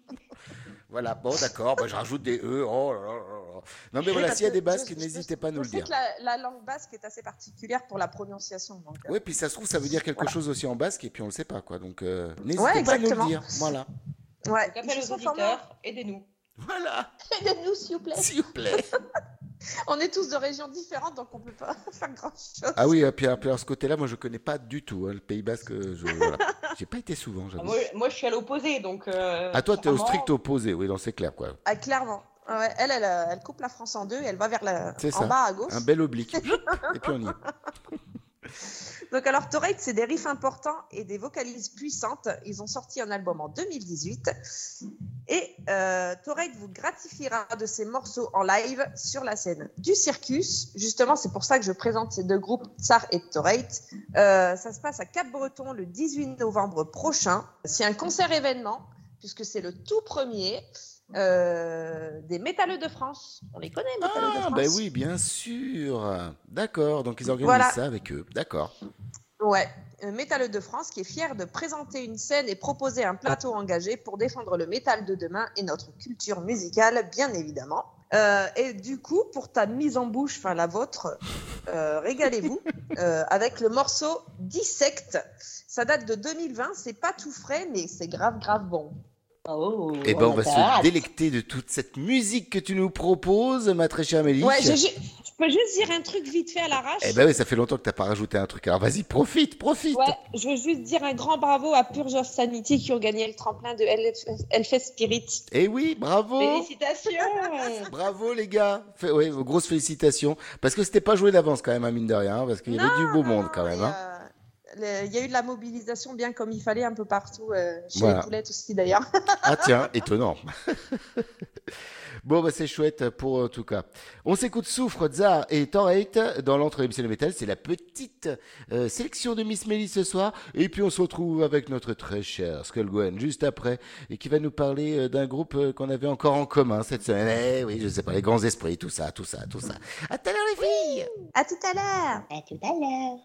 voilà, bon, d'accord, bah, je rajoute des E. Oh là là Non, mais voilà, s'il y a des basques, n'hésitez pas à nous Je le sais dire. que la, la langue basque est assez particulière pour la prononciation. donc, euh, Oui, puis ça se trouve, ça veut dire quelque Voilà. chose aussi en basque, et puis on le sait pas, quoi. Donc, euh, n'hésitez Ouais, pas à nous le dire. Voilà. Ouais. Donc appelle Ils aux auditeurs, aidez-nous. Voilà. Aidez-nous, s'il vous plaît. S'il vous plaît. On est tous de régions différentes, donc on peut pas faire grand-chose. Ah oui, et puis, puis alors, ce côté-là, moi, je connais pas du tout. hein, le Pays basque, euh, je voilà. J'ai pas été souvent, Ah, moi, moi, je suis à l'opposé, donc. euh, Ah, toi, t'es au vraiment- strict opposé, oui, non, c'est clair, quoi. Ah, clairement. Ouais, elle, elle, euh, elle coupe la France en deux et elle va vers la, en ça. bas à gauche. Un bel oblique. et puis on y est. Donc alors Torreit, c'est des riffs importants et des vocalises puissantes. Ils ont sorti un album en 2018 et euh, vous gratifiera de ses morceaux en live sur la scène du Circus. Justement, c'est pour ça que je présente ces deux groupes, Tsar et Torreit. Euh, ça se passe à Cap-Breton le 18 novembre prochain. C'est un concert événement puisque c'est le tout premier. Euh, des métalleux de France. On les connaît, métalleux de Ah, France bah oui, bien sûr. D'accord, donc ils organisent Voilà. ça avec eux. D'accord. Ouais, Métalleux de France qui est fier de présenter une scène et proposer un plateau engagé pour défendre le métal de demain et notre culture musicale, bien évidemment. Euh, et du coup, pour ta mise en bouche, enfin la vôtre, euh, régalez-vous euh, avec le morceau Dissect. Ça date de 2020, c'est pas tout frais, mais c'est grave, grave bon. Oh, Et ben on va se délecter de toute cette musique que tu nous proposes, ma très chère Amélie. Ouais, je, je- je peux juste dire un truc vite fait à l'arrache. Eh ben oui, ça fait longtemps que t'as pas rajouté un truc. Alors vas-y, profite, profite. Ouais, je veux juste dire un grand bravo à Purge of Sanity qui ont gagné le tremplin de Hellf- Hellfest Spirit. Eh oui, bravo. Félicitations Bravo les gars. Fait- ouais, grosses félicitations. Parce que c'était pas joué d'avance quand même, à mine de rien. hein, Parce qu'il y avait du beau monde quand même. hein. Il y a eu de la mobilisation bien comme il fallait un peu partout, euh, chez Voilà. les poulettes aussi d'ailleurs. Ah tiens, étonnant. Bon, bah c'est chouette pour en tout cas. On s'écoute Souffre, Tsar et Torrate dans l'entre émission de métal. C'est la petite euh, sélection de Miss Melly ce soir. Et puis on se retrouve avec notre très cher Skullgwen juste après et qui va nous parler euh, d'un groupe euh, qu'on avait encore en commun cette semaine. Eh oui, je sais pas, les grands esprits, tout ça, tout ça, tout ça. À tout à l'heure les filles À tout à l'heure À tout à l'heure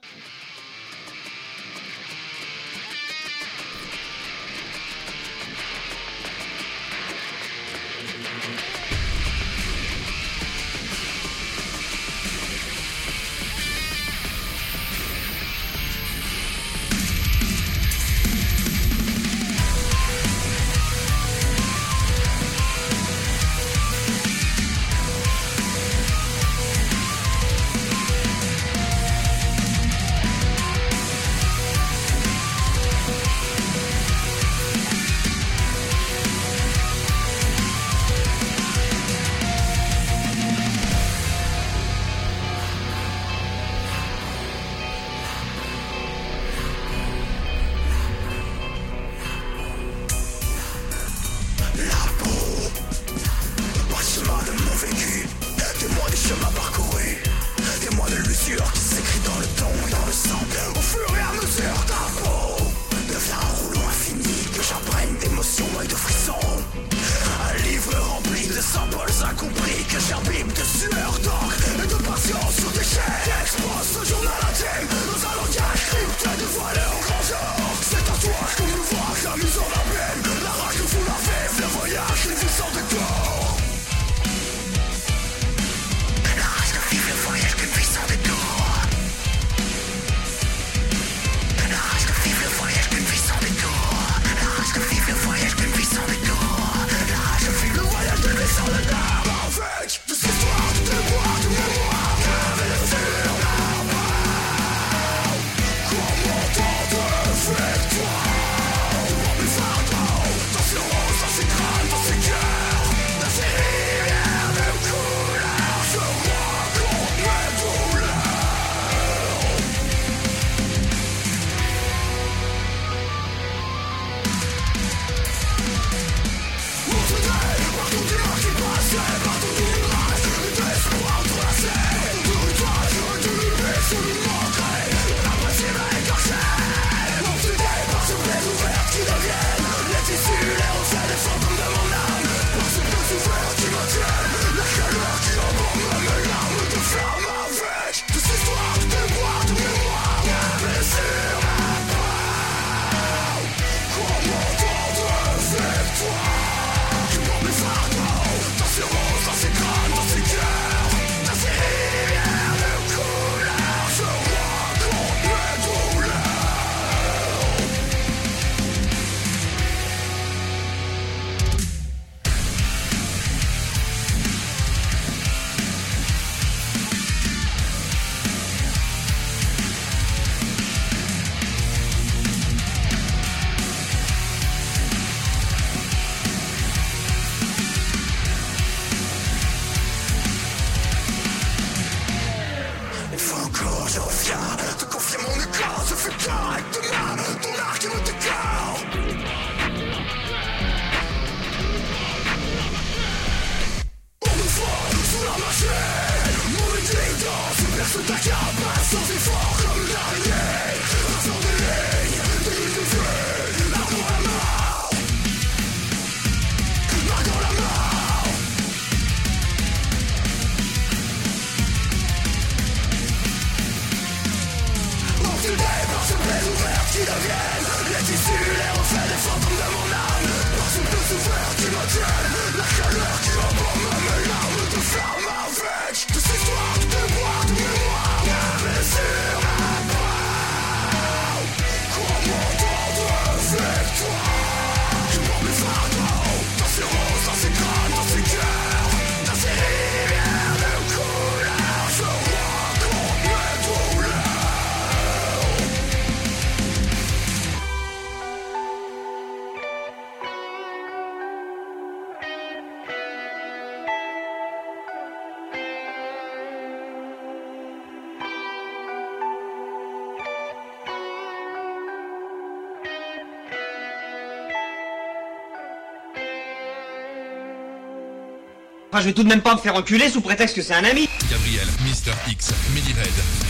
Je vais tout de même pas me faire enculer sous prétexte que c'est un ami. Gabriel, Mister X, Millired,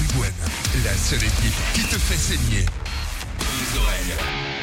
Huguen, la seule équipe qui te fait saigner les oreilles.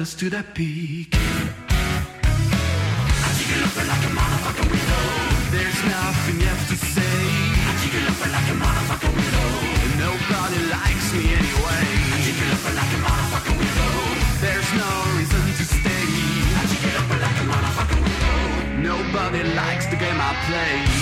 ladders to that peak. I think you're looking like a motherfucking weirdo. There's nothing left to say. I think you're looking like a motherfucking weirdo. Nobody likes me anyway. I think you're looking like a motherfucking weirdo. There's no reason to stay. I think you're looking like a motherfucking weirdo. Nobody likes the game I play.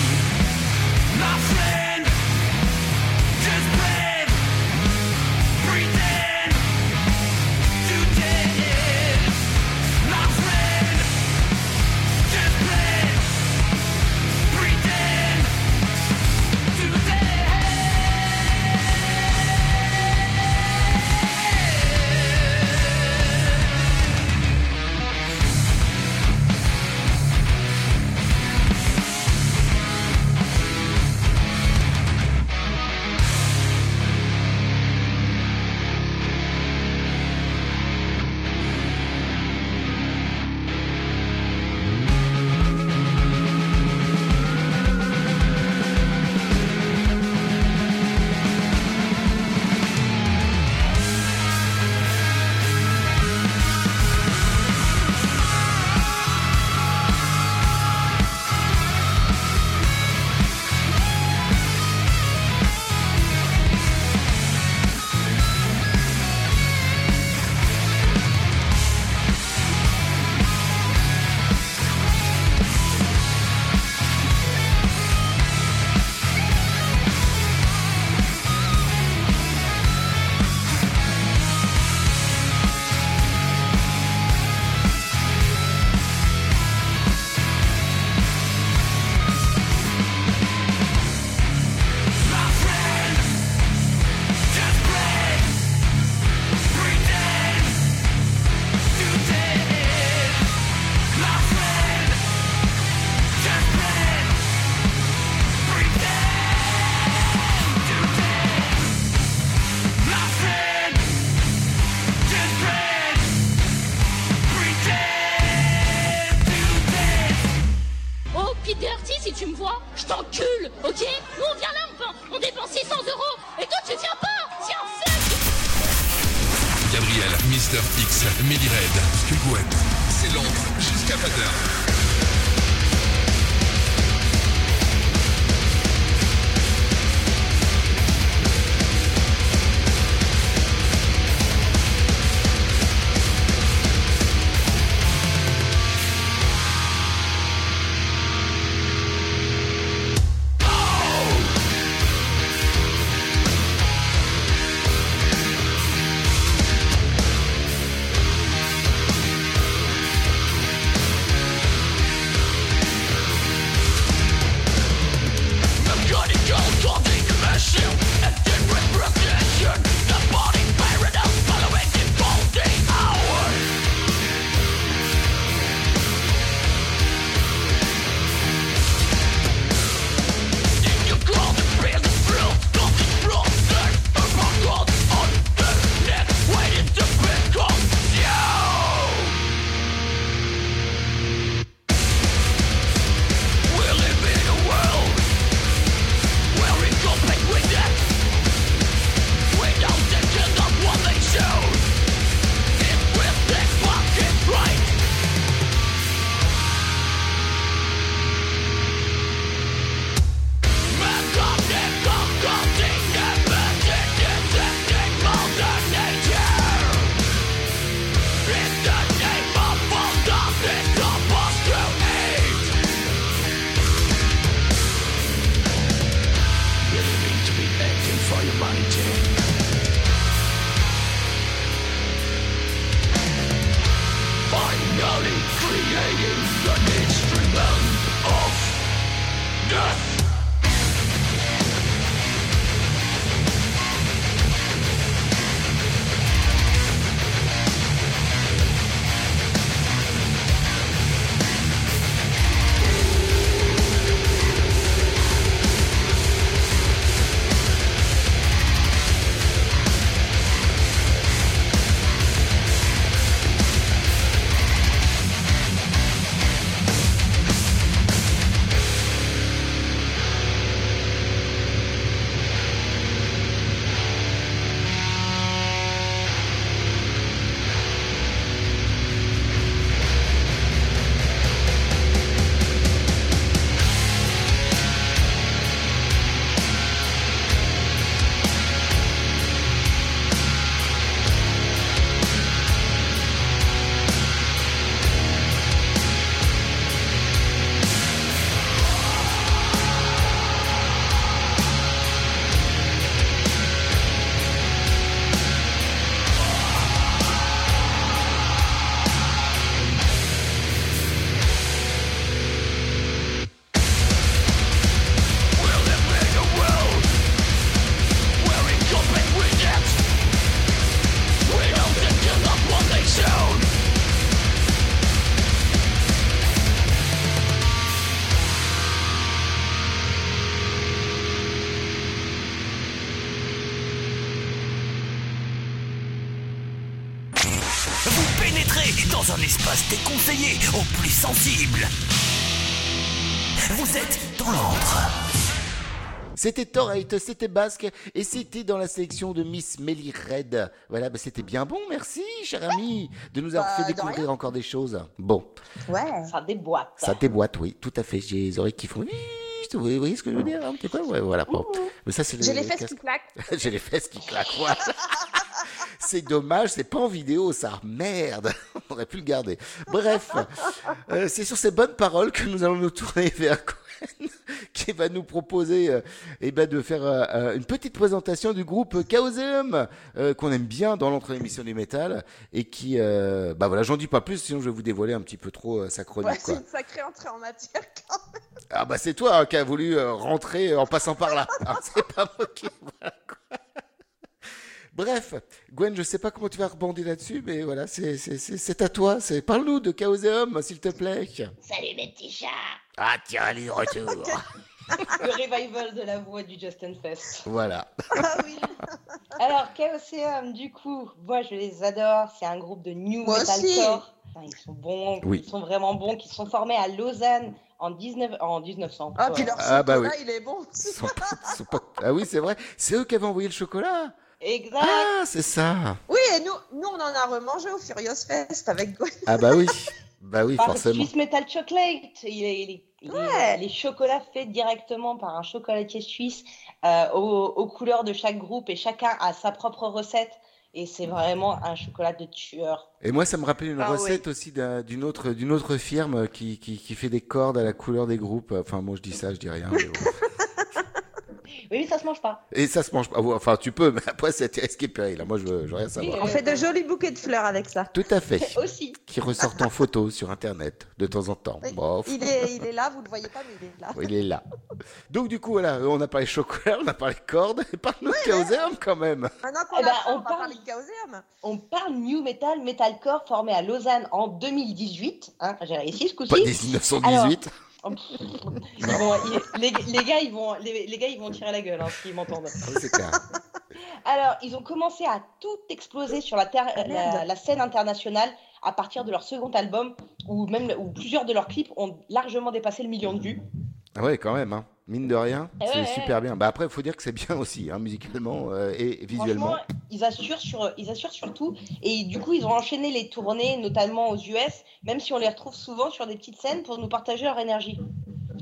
C'était Torrate, c'était Basque, et c'était dans la sélection de Miss Melly Red. Voilà, bah, c'était bien bon, merci, cher ami, de nous avoir Bah, fait découvrir encore des choses. Bon, Ouais. Ça déboîte. ça déboîte, oui, tout à fait. J'ai les oreilles qui font. Vous voyez, ce que je veux dire un petit peu Ouais, voilà. Bon. Mais ça, c'est J'ai le les fesses qui claquent. J'ai les fesses qui claquent. voilà. c'est dommage, c'est pas en vidéo, ça. Merde, on aurait pu le garder. Bref, euh, c'est sur ces bonnes paroles que nous allons nous tourner vers Gwen, qui va nous proposer euh, eh ben, de faire euh, euh, une petite présentation du groupe Chaosium, euh, qu'on aime bien dans l'entre émission du métal, et qui, euh, bah voilà, j'en dis pas plus, sinon je vais vous dévoiler un petit peu trop euh, sa chronique. Ouais, c'est quoi. une sacrée entrée en matière quand même. Ah bah c'est toi hein, qui as voulu euh, rentrer en passant par là. Hein, c'est pas moi qui... voilà, quoi. Bref, Gwen, je sais pas comment tu vas rebondir là-dessus, mais voilà, c'est c'est- c'est- c'est à toi. C'est Parle-nous de Chaosium, s'il te plaît. Salut mes petits chats Ah tiens, de retour. Le revival de la voix du Justin Fest. voilà. Alors, Chaosium, du coup, moi je les adore. C'est un groupe de new Moi aussi. metalcore. Enfin, ils sont bons, Oui. ils sont vraiment bons, qui sont formés à Lausanne en, 19, en 1900. Ah, puis leur Ah, bah chocolat, oui. il est bon. Ah oui, c'est vrai. C'est eux qui avaient envoyé le chocolat. Exact. Ah, c'est ça. Oui, et nous, nous, on en a remangé au Furious Fest avec Gwen. Ah bah oui. Bah oui, Par forcément. Swiss Metal Chocolate. Il est- il est- il est- les chocolats faits directement par un chocolatier suisse euh, aux, aux couleurs de chaque groupe et chacun a sa propre recette. Et c'est vraiment un chocolat de tueur. Et moi, ça me rappelle une Ah oui. recette aussi d'un- d'une autre, d'une autre firme qui, qui, qui fait des cordes à la couleur des groupes. Enfin, moi, je dis ça, je dis rien. mais bon. Oui, ça se mange pas. Et ça se mange pas. Enfin, tu peux, mais après, c'est risqué péril. Moi, je veux, je veux rien savoir. On fait de jolis bouquets de fleurs avec ça. Tout à fait. Aussi. Qui ressortent en photo sur Internet de temps en temps. Bon, Il est, il est là, vous ne le voyez pas, mais il est là. il est là. Donc, du coup, voilà, on a parlé chocolat, on a parlé cordes, et parle-nous de Chaosium quand même. Maintenant qu'on Eh faim, on parle- parler de Chaosium. On parle New Metal, Metalcore formé à Lausanne en 2018. Hein, J'ai réussi ce coup-ci. Pas des 1918. Alors, ils vont- ils- les, les gars, ils vont, les, les gars, ils vont tirer la gueule hein, s'ils m'entendent. Ah Oui. Alors, ils ont commencé à tout exploser sur la, terre- Ah, la scène internationale à partir de leur second album, où même où plusieurs de leurs clips ont largement dépassé le million de vues. Ah ouais, quand même, hein. Mine de rien, Eh c'est ouais, super ouais. bien. Bah après, il faut dire que c'est bien aussi, hein, musicalement euh, et visuellement. Ils assurent sur, ils assurent surtout. Et du coup, ils ont enchaîné les tournées, notamment aux US, même si on les retrouve souvent sur des petites scènes pour nous partager leur énergie.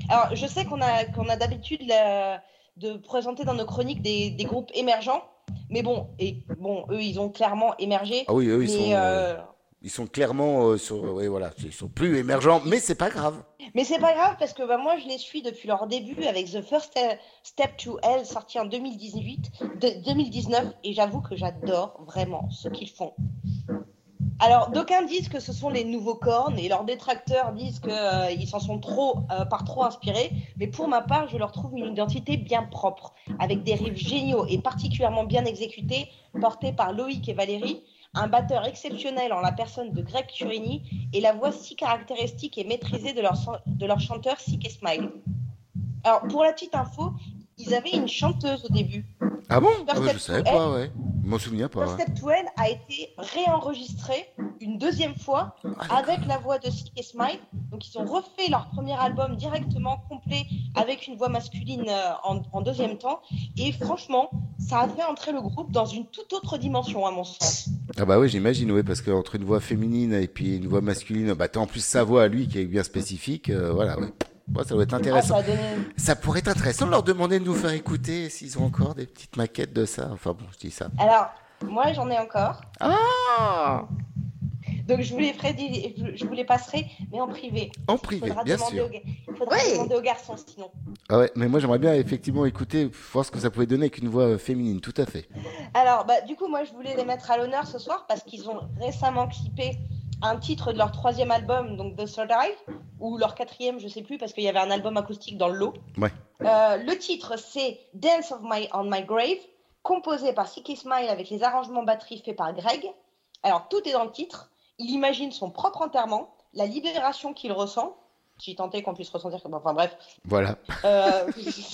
Alors, je sais qu'on a, qu'on a d'habitude la- de présenter dans nos chroniques des, des groupes émergents, mais bon, et bon, eux, ils ont clairement émergé. Ah oui, eux, ils mais, sont, euh, euh, ils sont clairement euh, sur, oui, voilà, ils sont plus émergents, mais c'est pas grave. Mais c'est pas grave parce que bah, moi je les suis depuis leur début avec The First Ste- Step to Hell sorti en 2018, de- 2019 et j'avoue que j'adore vraiment ce qu'ils font. Alors d'aucuns disent que ce sont les nouveaux cornes et leurs détracteurs disent qu'ils s'en sont trop euh, par trop inspirés, mais pour ma part je leur trouve une identité bien propre avec des riffs géniaux et particulièrement bien exécutés portés par Loïc et Valérie un batteur exceptionnel en la personne de Greg Turini et la voix si caractéristique et maîtrisée de leur, chanteur Sick Smile. Alors, pour la petite info, ils avaient une chanteuse au début. Ah bon? Ah ouais, Je savais pas, ouais. Je m'en souviens pas. Step to a été réenregistré une deuxième fois avec la voix de Sick et Smile. Donc, ils ont refait leur premier album directement complet avec une voix masculine euh, en, en deuxième temps. Et franchement, ça a fait entrer le groupe dans une toute autre dimension, à mon sens. Ah bah oui, j'imagine, oui, parce qu'entre une voix féminine et puis une voix masculine, bah t'as en plus sa voix à lui qui est bien spécifique, euh, voilà, ouais. Ça doit être intéressant. Ah, ça donné- Ça pourrait être intéressant de leur demander de nous faire écouter s'ils ont encore des petites maquettes de ça. Enfin bon, je dis ça. Alors, moi, j'en ai encore. Ah Donc, je vous les ferai, je vous les passerai, mais en privé. En privé, Faudra bien demander sûr. aux ga- faudra demander aux garçons, sinon. Ah ouais, mais moi j'aimerais bien effectivement écouter, voir ce que ça pouvait donner avec une voix euh, féminine, tout à fait. Alors, bah, du coup, moi, je voulais les mettre à l'honneur ce soir parce qu'ils ont récemment clippé un titre de leur troisième album, donc The Survive, ou leur quatrième, je sais plus, parce qu'il y avait un album acoustique dans le lot. Ouais. Euh, le titre, c'est Dance of My, on My Grave, composé par Sicky Smile avec les arrangements batterie faits par Greg. Alors, tout est dans le titre. Il imagine son propre enterrement, la libération qu'il ressent, tant est qu'on puisse ressentir comme... Enfin bref, Voilà. euh,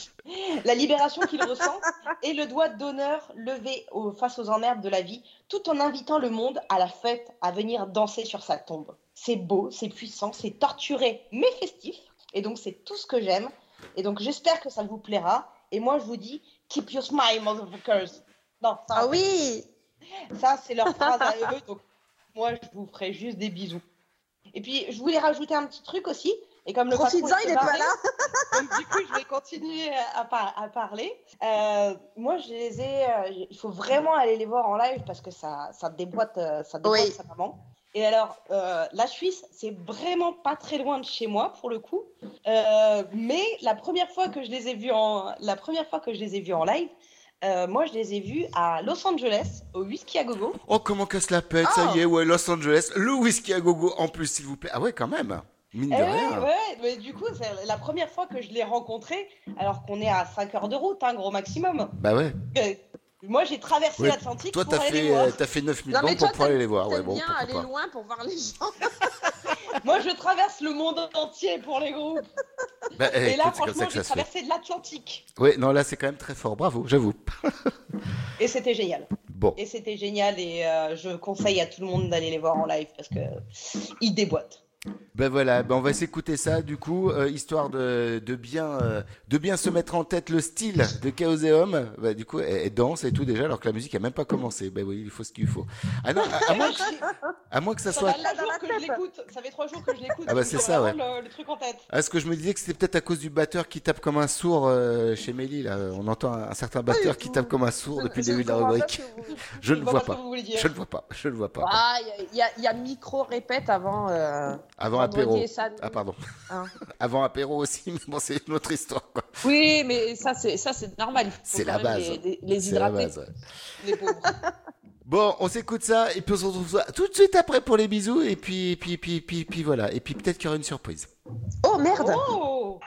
la libération qu'il ressent et le doigt d'honneur levé au- face aux emmerdes de la vie, tout en invitant le monde à la fête à venir danser sur sa tombe. C'est beau, c'est puissant, c'est torturé, mais festif. Et donc, c'est tout ce que j'aime. Et donc, j'espère que ça vous plaira. Et moi, je vous dis, keep your smile, motherfuckers. Non, ça, Ah oui Ça, c'est leur phrase à eux. Donc, moi, je vous ferai juste des bisous. Et puis, je voulais rajouter un petit truc aussi. Et comme le Profites-en, il est pas là. donc, du coup, je vais continuer à, par- à parler. Euh, moi, je les ai. euh, il faut vraiment aller les voir en live parce que ça, ça déboîte, euh, ça déboîte Oui. sa maman. Et alors, euh, la Suisse, c'est vraiment pas très loin de chez moi pour le coup. Euh, mais la première fois que je les ai vus en, la première fois que je les ai vus en live, euh, moi, je les ai vus à Los Angeles, au Whisky à Gogo. Oh, comment casse la pète, ça Oh. y est, ouais, Los Angeles, le whisky à gogo en plus, s'il vous plaît. Ah ouais, quand même, mine de Eh rien. ouais, ouais, mais du coup, c'est la première fois que je l'ai rencontré, alors qu'on est à 5 heures de route, un gros maximum. Bah ouais. Euh, moi, j'ai traversé Ouais, l'Atlantique Toi, pour t'as aller les fait, voir. euh, t'as fait 9000 Non, mais bancs toi, pour pouvoir aller les voir. Ouais, bon, bien aller pas. loin pour voir les gens. Moi, je traverse le monde entier pour les groupes. Bah, eh, Et là, franchement, j'ai fait. traversé de l'Atlantique. Ouais, non, là, c'est quand même très fort. Bravo, j'avoue. Et c'était génial. Bon. Et c'était génial. Et euh, je conseille à tout le monde d'aller les voir en live parce que ils déboîtent. Ben voilà, ben on va s'écouter ça du coup, euh, histoire de, de bien euh, de bien se mettre en tête le style de Chaoseum. Ben, du coup, elle, elle danse et tout déjà, alors que la musique a même pas commencé. Ben oui, il faut ce qu'il faut. Ah non, à, à moins, que, à moins que ça Ça soit. fait trois jours que je l'écoute. Ça fait trois jours que je l'écoute. Ah bah, donc c'est ça, ouais. Le, le truc en tête. Ah, ce que je me disais que c'était peut-être à cause du batteur qui tape comme un sourd euh, chez Mélie. Là, on entend un, un certain batteur qui tape comme un sourd depuis le début de la rubrique. Je ne je vois vois pas. ce que vous voulez dire. Je ne vois pas. Je ne vois pas. Ah, il y, a- il y a micro répète avant. Avant apéro. samedi. Ah pardon. Hein. Avant apéro aussi, mais bon, c'est une autre histoire. quoi. Oui, mais ça c'est ça c'est normal. C'est la base. Les, les- les C'est la hydrater. base, ouais. Les pauvres. Bon, on s'écoute ça et puis on se retrouve ça tout de suite après pour les bisous et puis et puis et puis et puis, et puis voilà et puis peut-être qu'il y aura une surprise. Oh merde. Oh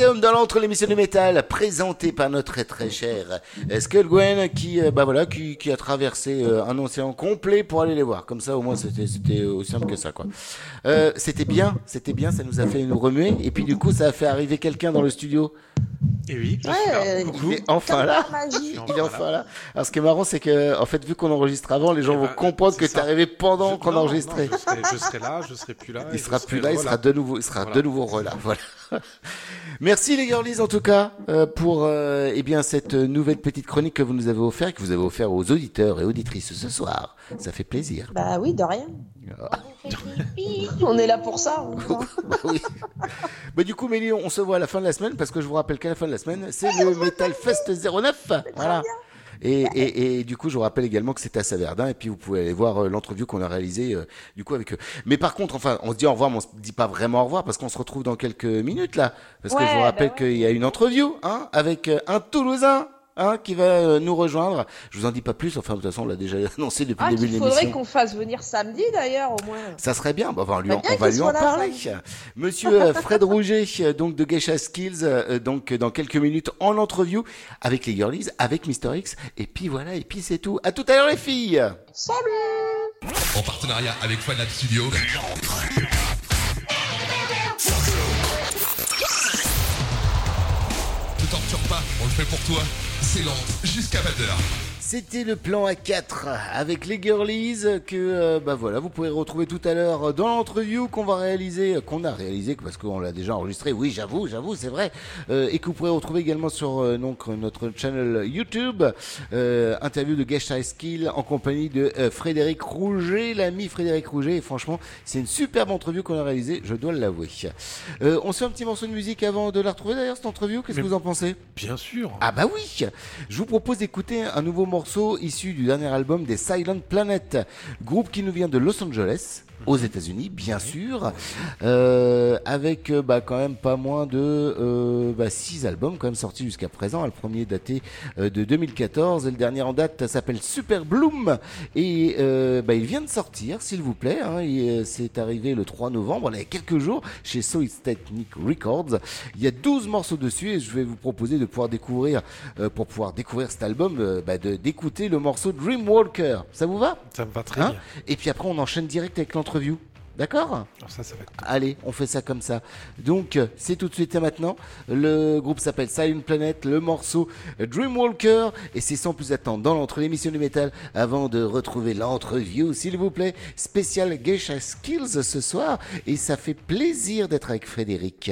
Dans l'entre l'émission du métal, présentée par notre très cher euh, Skull Gwen, qui, euh, bah voilà, qui, qui a traversé euh, un océan complet pour aller les voir. Comme ça, au moins, c'était aussi simple que ça, quoi. C'était bien, c'était bien, ça nous a fait nous remuer, et puis du coup, ça a fait arriver quelqu'un dans le studio. Et oui, je Ouais, euh. Il est enfin là. Il est enfin là. Alors ce qui est marrant, c'est que en fait, vu qu'on enregistre avant, les gens vont ben, comprendre que tu es arrivé pendant qu'on enregistrait. non, je, serai, je serai là, je serai plus là. Il sera plus là, il sera de nouveau, il sera Voilà. de nouveau relà. Voilà. Merci les girlies en tout cas euh, pour euh, eh bien cette nouvelle petite chronique que vous nous avez offert, que vous avez offert aux auditeurs et auditrices ce soir. Ça fait plaisir. Bah oui, de rien. Ah. On est là pour ça. Bah oui. Bah du coup, Mélie, on se voit à la fin de la semaine parce que je vous rappelle qu'à la fin de la semaine, c'est le Metal Fest 09. Voilà. Et, et, et du coup, je vous rappelle également que c'était à Saverdin et puis vous pouvez aller voir euh, l'entrevue qu'on a réalisée euh, du coup avec eux. Mais par contre, enfin, on se dit au revoir, mais on se dit pas vraiment au revoir parce qu'on se retrouve dans quelques minutes là. Parce que je vous rappelle bah qu'il y a une entrevue hein, avec euh, un Toulousain. Hein, qui va euh, nous rejoindre. Je vous en dis pas plus. Enfin, de toute façon, on l'a déjà annoncé depuis Ah, le début de qu'il faudrait l'émission. qu'on fasse venir samedi d'ailleurs, au moins. Ça serait bien. Bah, on va lui, Bah, bien on va lui en là, parler. Monsieur euh, Fred Rouget, euh, donc de Geisha Skills, donc dans quelques minutes en interview avec les girlies, avec Mister X. Et puis voilà, et puis c'est tout. À tout à l'heure les filles. Salut En partenariat avec Fanat Studio. Ne torture pas, on le fait pour toi. C'est lent, jusqu'à 20h. C'était le plan A4 avec les girlies que euh, bah voilà vous pourrez retrouver tout à l'heure dans l'interview qu'on va réaliser qu'on a réalisé parce qu'on l'a déjà enregistré. Oui j'avoue j'avoue c'est vrai. Euh, et que vous pourrez retrouver également sur euh, donc notre channel YouTube interview de High Skill en compagnie de Frédéric Rouget l'ami Frédéric Rouget. Et franchement c'est une superbe interview qu'on a réalisée je dois l'avouer. On se fait un petit morceau de musique avant de la retrouver d'ailleurs cette interview qu'est-ce que vous en pensez? Bien sûr. ah bah oui! Je vous propose d'écouter un nouveau morceau issu du dernier album des Silent Planet, groupe qui nous vient de Los Angeles, aux États-Unis, bien sûr, euh, avec euh, bah, quand même pas moins de euh, bah, six albums quand même sortis jusqu'à présent. Le premier daté euh, de 2014 et le dernier en date s'appelle Super Bloom et euh, bah, il vient de sortir, s'il vous plaît. Hein, et, euh, c'est arrivé le 3 novembre, il y a quelques jours, chez Solid Technique Records. Il y a 12 morceaux dessus et je vais vous proposer de pouvoir découvrir, euh, pour pouvoir découvrir cet album, bah, de- d'écouter le morceau Dreamwalker. Ça vous va? Ça me va très Hein? bien. Et puis après, on enchaîne direct avec D'accord Alors ça, Allez, on fait ça comme ça. Donc, euh, c'est tout de suite et maintenant. Le groupe s'appelle Silent Planet, le morceau Dreamwalker. Et c'est sans plus attendre dans l'entre l'émission du métal avant de retrouver l'entreview, s'il vous plaît. Spécial Geisha Skills ce soir. Et ça fait plaisir d'être avec Frédéric.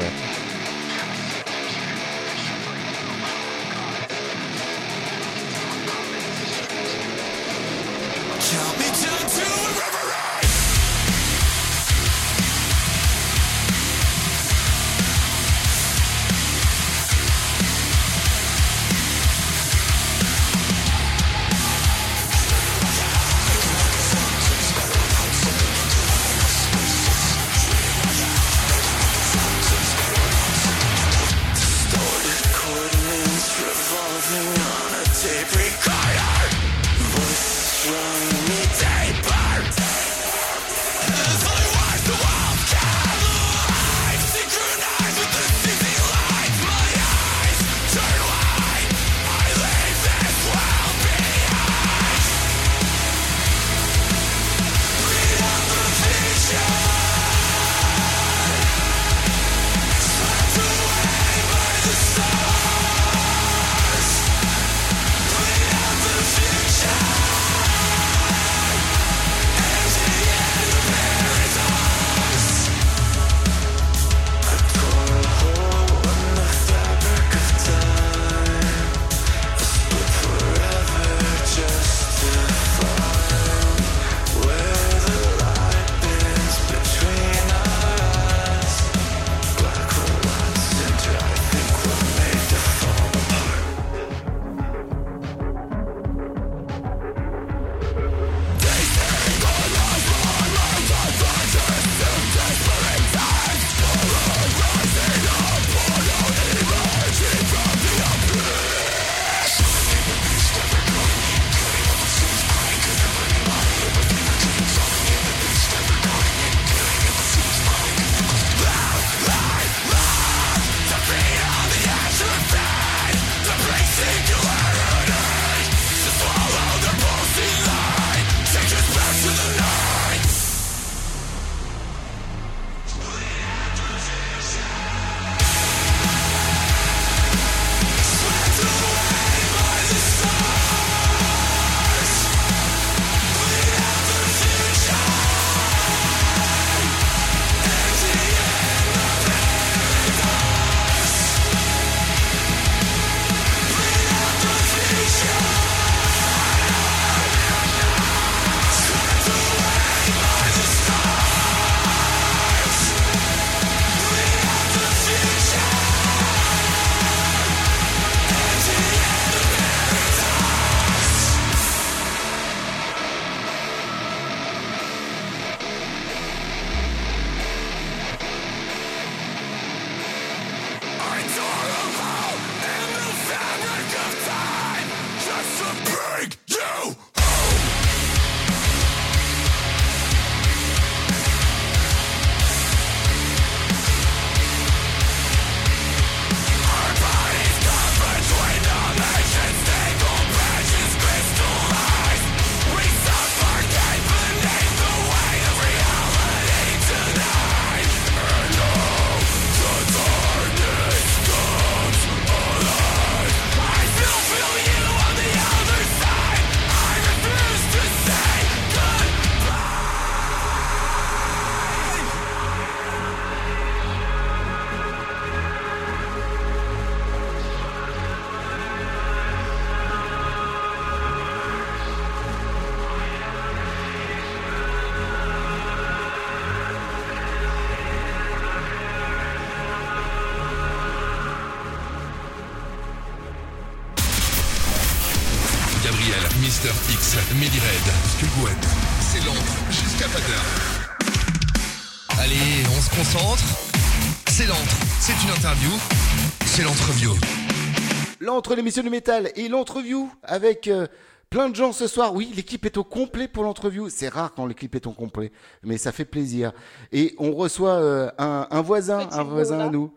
L'émission du métal et l'entreview avec euh, plein de gens ce soir. Oui, l'équipe est au complet pour l'entreview. C'est rare quand l'équipe est au complet, mais ça fait plaisir. Et on reçoit euh, un, un voisin, un voisin à nous.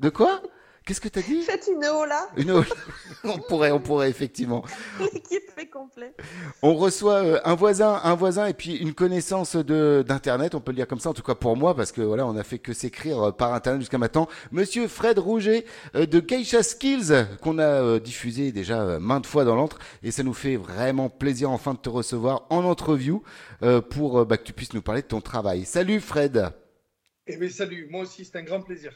De quoi? Qu'est-ce que t'as dit? Faites une hola. Une hola. On pourrait, on pourrait effectivement. L'équipe est complète. On reçoit euh, un voisin, un voisin et puis une connaissance de d'internet, on peut le dire comme ça, en tout cas pour moi, parce que voilà, on a fait que s'écrire euh, par internet jusqu'à maintenant. Monsieur Fred Rouget euh, de Geisha Skills, qu'on a diffusé déjà maintes fois dans l'antre, et ça nous fait vraiment plaisir enfin de te recevoir en entreview euh, pour bah, que tu puisses nous parler de ton travail. Salut Fred. Eh bien, salut, moi aussi, c'est un grand plaisir.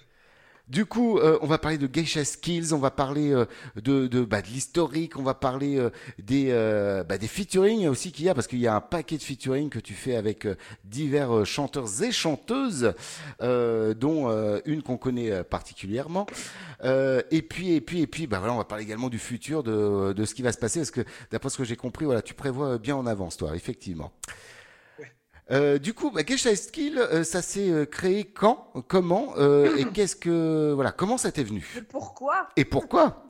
Du coup, euh, on va parler de Geisha Skills, on va parler euh, de, de, bah, de l'historique, on va parler euh, des, euh, bah, des featuring aussi qu'il y a, parce qu'il y a un paquet de featuring que tu fais avec euh, divers euh, chanteurs et chanteuses, dont une qu'on connaît particulièrement. Et puis, et puis, et puis, bah voilà, on va parler également du futur, de, de ce qui va se passer, parce que d'après ce que j'ai compris, voilà, tu prévois bien en avance, toi, effectivement. Euh, du coup, bah, Geisha Skill, euh, ça s'est euh, créé quand, comment, euh, et qu'est-ce que, voilà, comment ça t'est venu? Et pourquoi? Et pourquoi?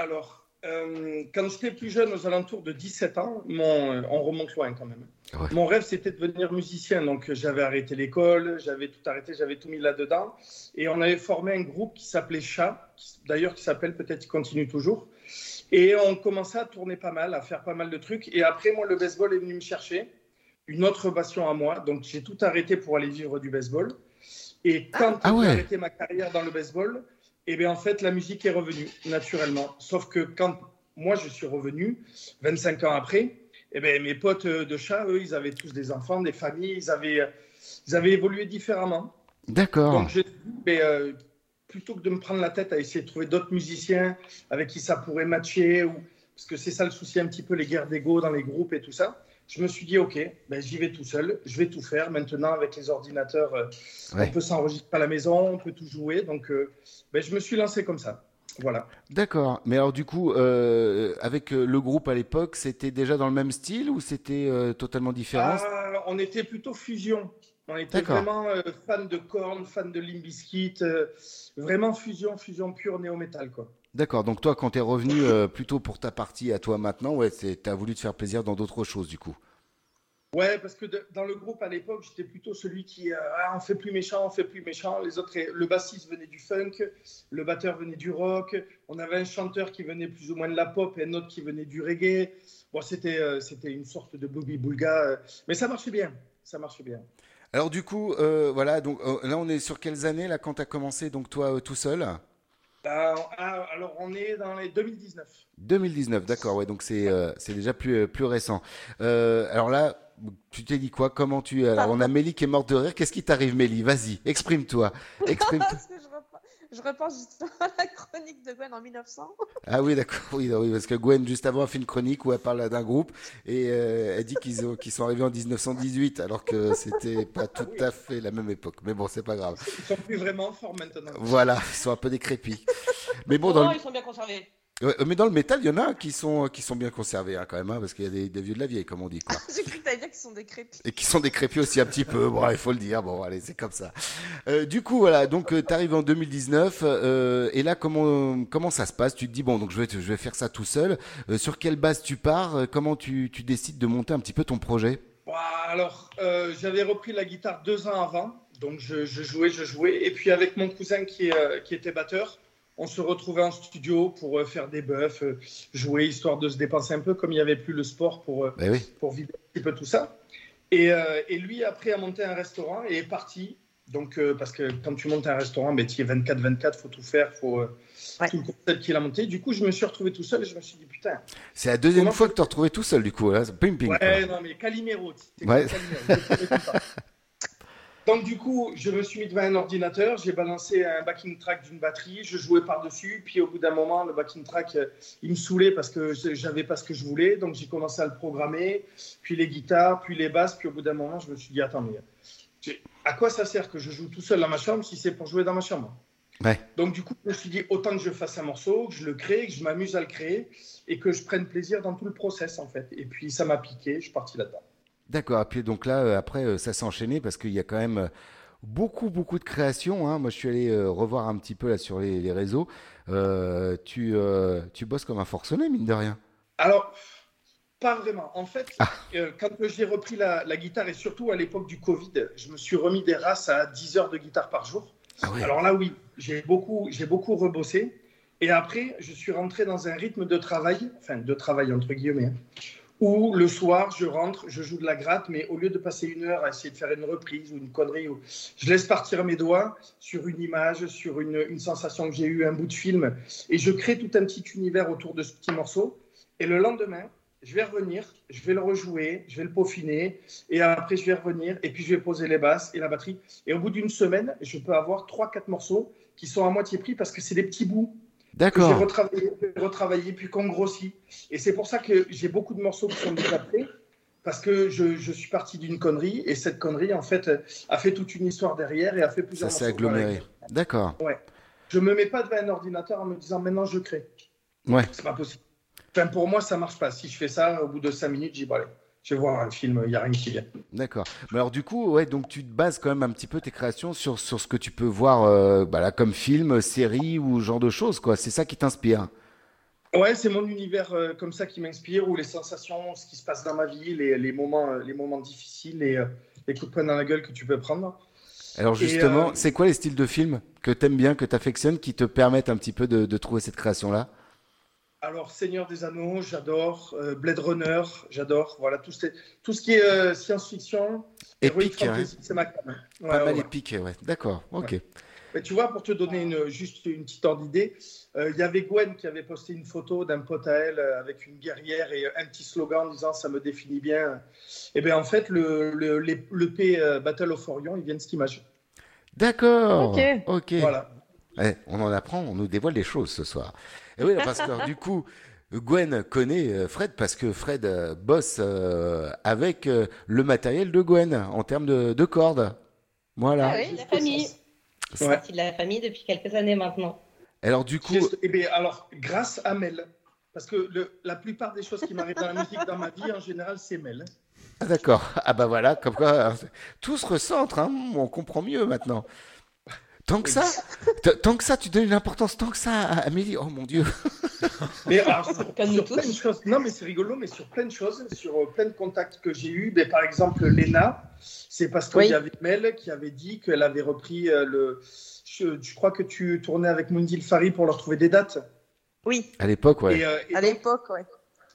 Alors, euh, quand j'étais plus jeune, aux alentours de 17 ans, mon, euh, on remonte loin quand même. Ouais. Mon rêve, c'était de devenir musicien. Donc, j'avais arrêté l'école, j'avais tout arrêté, j'avais tout mis là-dedans. Et on avait formé un groupe qui s'appelait Chat, qui- d'ailleurs qui s'appelle, peut-être il continue toujours. Et on commençait à tourner pas mal, à faire pas mal de trucs. Et après, moi, le baseball est venu me chercher. Une autre passion à moi. Donc, j'ai tout arrêté pour aller vivre du baseball. Et quand Ah ouais. j'ai arrêté ma carrière dans le baseball, et bien en fait, la musique est revenue naturellement. Sauf que quand moi je suis revenu, 25 ans après, et ben mes potes de chat, eux, ils avaient tous des enfants, des familles, ils avaient, ils avaient évolué différemment. D'accord. Donc j'ai dit, ben, euh, plutôt que de me prendre la tête à essayer de trouver d'autres musiciens avec qui ça pourrait matcher, ou... parce que c'est ça le souci un petit peu, les guerres d'ego dans les groupes et tout ça, je me suis dit, ok, ben, j'y vais tout seul, je vais tout faire. Maintenant, avec les ordinateurs, euh, Ouais. on peut s'enregistrer à la maison, on peut tout jouer. Donc, euh, ben, je me suis lancé comme ça. Voilà. D'accord. Mais alors, du coup, euh, avec le groupe à l'époque, c'était déjà dans le même style ou c'était euh, totalement différent? Ah, on était plutôt fusion. On était vraiment euh, fan de Korn, fan de euh, vraiment fusion, fusion pure néo-métal, quoi. D'accord. Donc, toi, quand t'es revenu euh, plutôt pour ta partie à toi maintenant, ouais, t'as voulu te faire plaisir dans d'autres choses, du coup. Ouais, parce que de- dans le groupe à l'époque, j'étais plutôt celui qui euh, ah, on fait plus méchant, on fait plus méchant. Les autres, le bassiste venait du funk, le batteur venait du rock. On avait un chanteur qui venait plus ou moins de la pop et un autre qui venait du reggae. Bon, c'était euh, c'était une sorte de boogie boulga, euh, mais ça marchait bien, ça marchait bien. Alors, du coup, voilà. Donc, là, on est sur quelles années, là, quand t'as commencé, donc, toi, tout seul? Alors on est dans les 2019. 2019, d'accord, ouais, donc c'est euh, c'est déjà plus, euh, plus récent. Euh, alors là, tu t'es dit quoi? Comment tu. Alors on a Mélie qui est morte de rire. Qu'est-ce qui t'arrive, Mélie? Vas-y, exprime-toi. Exprime Parce que je repense, justement à la chronique de Gwen en 1900. ah oui, d'accord, oui, oui, parce que Gwen, juste avant, a fait une chronique où elle parle d'un groupe et euh, elle dit qu'ils ont- qu'ils sont arrivés en 1918, alors que c'était pas tout à fait la même époque. Mais bon, c'est pas grave. Ils sont plus vraiment forts maintenant. Voilà, ils sont un peu décrépits. Mais bon, dans Oh, le... ils sont bien conservés. Ouais, mais dans le métal, il y en a qui sont, qui sont bien conservés hein, quand même, hein, parce qu'il y a des, des vieux de la vieille, comme on dit. Quoi. J'ai cru que t'allais dire qu'ils sont décrépits. et qui sont décrépits aussi un petit peu. Bon, il faut le dire. Bon, allez, c'est comme ça. Euh, du coup, voilà. Donc, tu arrives en 2019 euh, et là, comment comment ça se passe? Tu te dis bon, donc je vais je vais faire ça tout seul. Euh, sur quelle base tu pars? Euh, Comment tu, tu décides de monter un petit peu ton projet? Ouah, Alors, euh, j'avais repris la guitare deux ans avant, donc je, je jouais, je jouais. Et puis avec mon cousin qui, euh, qui était batteur, on se retrouvait en studio pour euh, faire des buffs, euh, jouer, histoire de se dépenser un peu, comme il n'y avait plus le sport pour, euh, Ben oui. pour vider un petit peu tout ça. Et, euh, et lui, après, a monté un restaurant et est parti. Donc, euh, parce que quand tu montes un restaurant, ben, tu es 24-24, faut tout faire, faut euh, tout le concept qu'il a monté. Du coup, je me suis retrouvé tout seul et je me suis dit, putain, C'est la deuxième fois que tu te retrouvé tout seul, du coup. Là, c'est ping ping. Ouais, non, mais Calimero. c'est Ouais. Calimero, je trouvais tout ça. Donc, du coup, je me suis mis devant un ordinateur, j'ai balancé un backing track d'une batterie, je jouais par-dessus, puis au bout d'un moment, le backing track, euh, il me saoulait parce que je- j'avais pas ce que je voulais, donc j'ai commencé à le programmer, puis les guitares, puis les basses, puis au bout d'un moment, je me suis dit, attends, mais à quoi ça sert que je joue tout seul dans ma chambre si c'est pour jouer dans ma chambre? Ouais. Donc du coup, je me suis dit autant que je fasse un morceau, que je le crée, que je m'amuse à le créer et que je prenne plaisir dans tout le process en fait. Et puis ça m'a piqué, je suis parti là-dedans. D'accord. Et puis donc là, euh, après, euh, ça s'est enchaîné parce qu'il y a quand même euh, beaucoup, beaucoup de créations. hein. Moi, je suis allé euh, revoir un petit peu là sur les, les réseaux. Euh, tu, euh, tu bosses comme un forcené, mine de rien. Alors, pas vraiment. En fait, euh, quand j'ai repris la, la guitare et surtout à l'époque du Covid, je me suis remis des races à 10 heures de guitare par jour. Alors là, oui, j'ai beaucoup, j'ai beaucoup rebossé. Et après, je suis rentré dans un rythme de travail, enfin de travail entre guillemets, où le soir, je rentre, je joue de la gratte, mais au lieu de passer une heure à essayer de faire une reprise ou une connerie, ou- je laisse partir mes doigts sur une image, sur une, une sensation que j'ai eue, un bout de film, et je crée tout un petit univers autour de ce petit morceau. Et le lendemain, je vais revenir, je vais le rejouer, je vais le peaufiner, et après je vais revenir, et puis je vais poser les basses et la batterie. Et au bout d'une semaine, je peux avoir 3-4 morceaux qui sont à moitié pris parce que c'est des petits bouts D'accord. j'ai retravaillé, retravaillé, puis qu'on grossit. Et c'est pour ça que j'ai beaucoup de morceaux qui sont prêts, parce que je, je suis parti d'une connerie, et cette connerie, en fait, a fait toute une histoire derrière et a fait Ça plusieurs s'est morceaux. aggloméré. D'accord. Ouais. Je me mets pas devant un ordinateur en me disant maintenant je crée. Ouais. C'est pas possible. Enfin, pour moi, ça marche pas. Si je fais ça, au bout de 5 minutes, bon, allez, je vais voir un film, il n'y a rien qui vient. D'accord. Mais alors du coup, ouais, donc tu te bases quand même un petit peu tes créations sur, sur ce que tu peux voir euh, bah là, comme film, série ou genre de choses, quoi. C'est ça qui t'inspire. Ouais, c'est mon univers euh, comme ça qui m'inspire, où les sensations, ce qui se passe dans ma vie, les, les moments, euh, les moments difficiles et euh, les coups de poing dans la gueule que tu peux prendre. Alors justement, euh, c'est quoi les styles de films que t'aimes bien, que t'affectionnes, qui te permettent un petit peu de, de trouver cette création-là? Alors, Seigneur des Anneaux, j'adore. Euh, Blade Runner, j'adore. Voilà, tout, ce- tout ce qui est euh, science-fiction, heroic Épique, hein. fantasy, c'est ma cam. Ouais, Pas ouais, mal ouais. épique, ouais. D'accord, ok. Mais tu vois, pour te donner une, juste une petite ordre d'idée, euh, il y avait Gwen qui avait posté une photo d'un pote à elle avec une guerrière et un petit slogan en disant ça me définit bien. Et bien en fait, le, le, les- le P euh, Battle of Orion, il vient de cette image. D'accord. Ok. Ok. Voilà. Ouais, on en apprend, on nous dévoile des choses ce soir. Et oui, parce que du coup, Gwen connaît euh, Fred parce que Fred euh, bosse euh, avec euh, le matériel de Gwen en termes de, de cordes. Voilà. Ah oui, la famille. Fais partie de la famille depuis quelques années maintenant. Alors du coup, Eh bien, alors, grâce à Mel. Parce que le- la plupart des choses qui m'arrivent dans la musique dans ma vie, en général, c'est Mel. ah, d'accord. Ah bah voilà, comme quoi hein, tout se recentre, hein, on comprend mieux maintenant. Tant que ça, tant que ça, tu donnes une importance tant que ça à Amélie. Oh mon Dieu. Mais alors, sur, sur plein de choses, non mais c'est rigolo, mais sur plein de choses, sur euh, plein de contacts que j'ai eus, ben, par exemple Lena, c'est parce qu'il Oui. y avait Mel qui avait dit qu'elle avait repris euh, le. Je, je crois que tu tournais avec Mundil Fari pour leur trouver des dates? Oui. À l'époque, ouais. Et, euh, et À l'époque, ouais.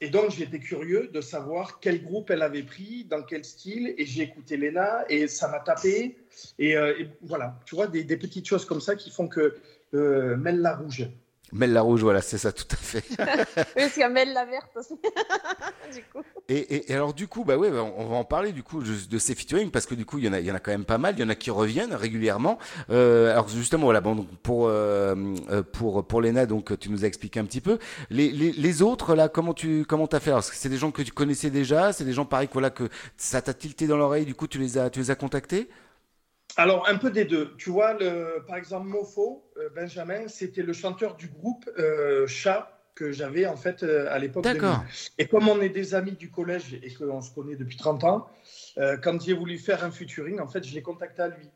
et donc j'étais curieux de savoir quel groupe elle avait pris, dans quel style, et j'ai écouté Lena et ça m'a tapé. Et, euh, et voilà, tu vois, des, des petites choses comme ça qui font que euh, Mel la Rouge. Mel la rouge, voilà, c'est ça, tout à fait. Oui, parce qu'il y a Mel la verte aussi. du coup. Et, et- et alors du coup, bah ouais, bah, on va en parler du coup de, ces featuring parce que du coup, il y en a, il y en a quand même pas mal. Il y en a qui reviennent régulièrement. Euh, alors justement, voilà, bon, donc, pour euh, pour pour Lena, donc tu nous as expliqué un petit peu. Les, les, les autres là, comment tu comment t'as fait? C'est des gens que tu connaissais déjà C'est des gens pareil que voilà que ça t'a tilté dans l'oreille. Du coup, tu les as tu les as contactés? Alors, un peu des deux. Tu vois, le, par exemple, Mofo, euh, Benjamin, c'était le chanteur du groupe euh, Chat que j'avais en fait euh, à l'époque. D'accord. 2000. Et comme on est des amis du collège et qu'on se connaît depuis 30 ans, euh, quand j'ai voulu faire un featuring, en fait, je l'ai contacté à lui.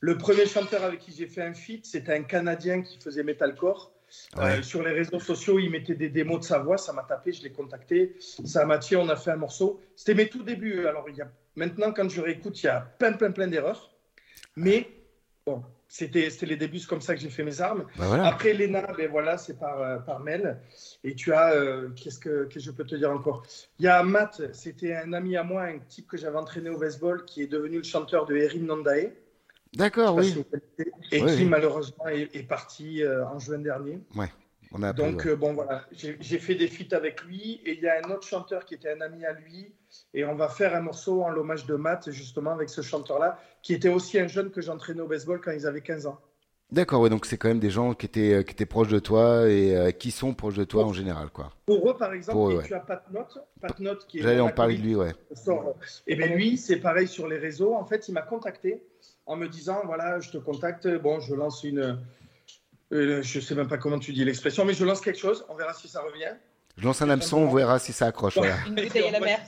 Le premier chanteur avec qui j'ai fait un feat, c'était un Canadien qui faisait metalcore. Ouais. sur les réseaux sociaux, il mettait des démos de sa voix, ça m'a tapé, je l'ai contacté, ça m'a tiré, on a fait un morceau. C'était mes tout débuts. Alors, il y a... maintenant, quand je réécoute, il y a plein, plein, plein d'erreurs. Mais bon, c'était les débuts, c'est comme ça que j'ai fait mes armes. Bah voilà. Après, Lena, ben voilà, c'est par, euh, par Mel. Et tu as, euh, qu'est-ce que que je peux te dire encore? Il y a Matt, c'était un ami à moi, un type que j'avais entraîné au baseball, qui est devenu le chanteur de Erin Nandae. D'accord, oui. si Et Oui, qui malheureusement est, est parti euh, en juin dernier. Ouais. On a appris, Donc, euh, bon, voilà, j'ai fait des feats avec lui et il y a un autre chanteur qui était un ami à lui. Et on va faire un morceau en l'hommage de Matt, justement, avec ce chanteur-là, qui était aussi un jeune que j'entraînais au baseball quand ils avaient 15 ans. D'accord, ouais, donc c'est quand même des gens qui étaient euh, qui étaient proches de toi et euh, qui sont proches de toi en général, quoi. Pour eux, par exemple, Pour eux, et ouais. tu as Pat Note, Pat Note qui est. J'allais en parler de lui, ouais. sort. Et bien lui, c'est pareil sur les réseaux. En fait, il m'a contacté en me disant voilà, je te contacte. Bon, je lance une Euh, je sais même pas comment tu dis l'expression, mais je lance quelque chose, on verra si ça revient. Je lance un hameçon, on verra si ça accroche. Voilà. Une bouteille à la mer.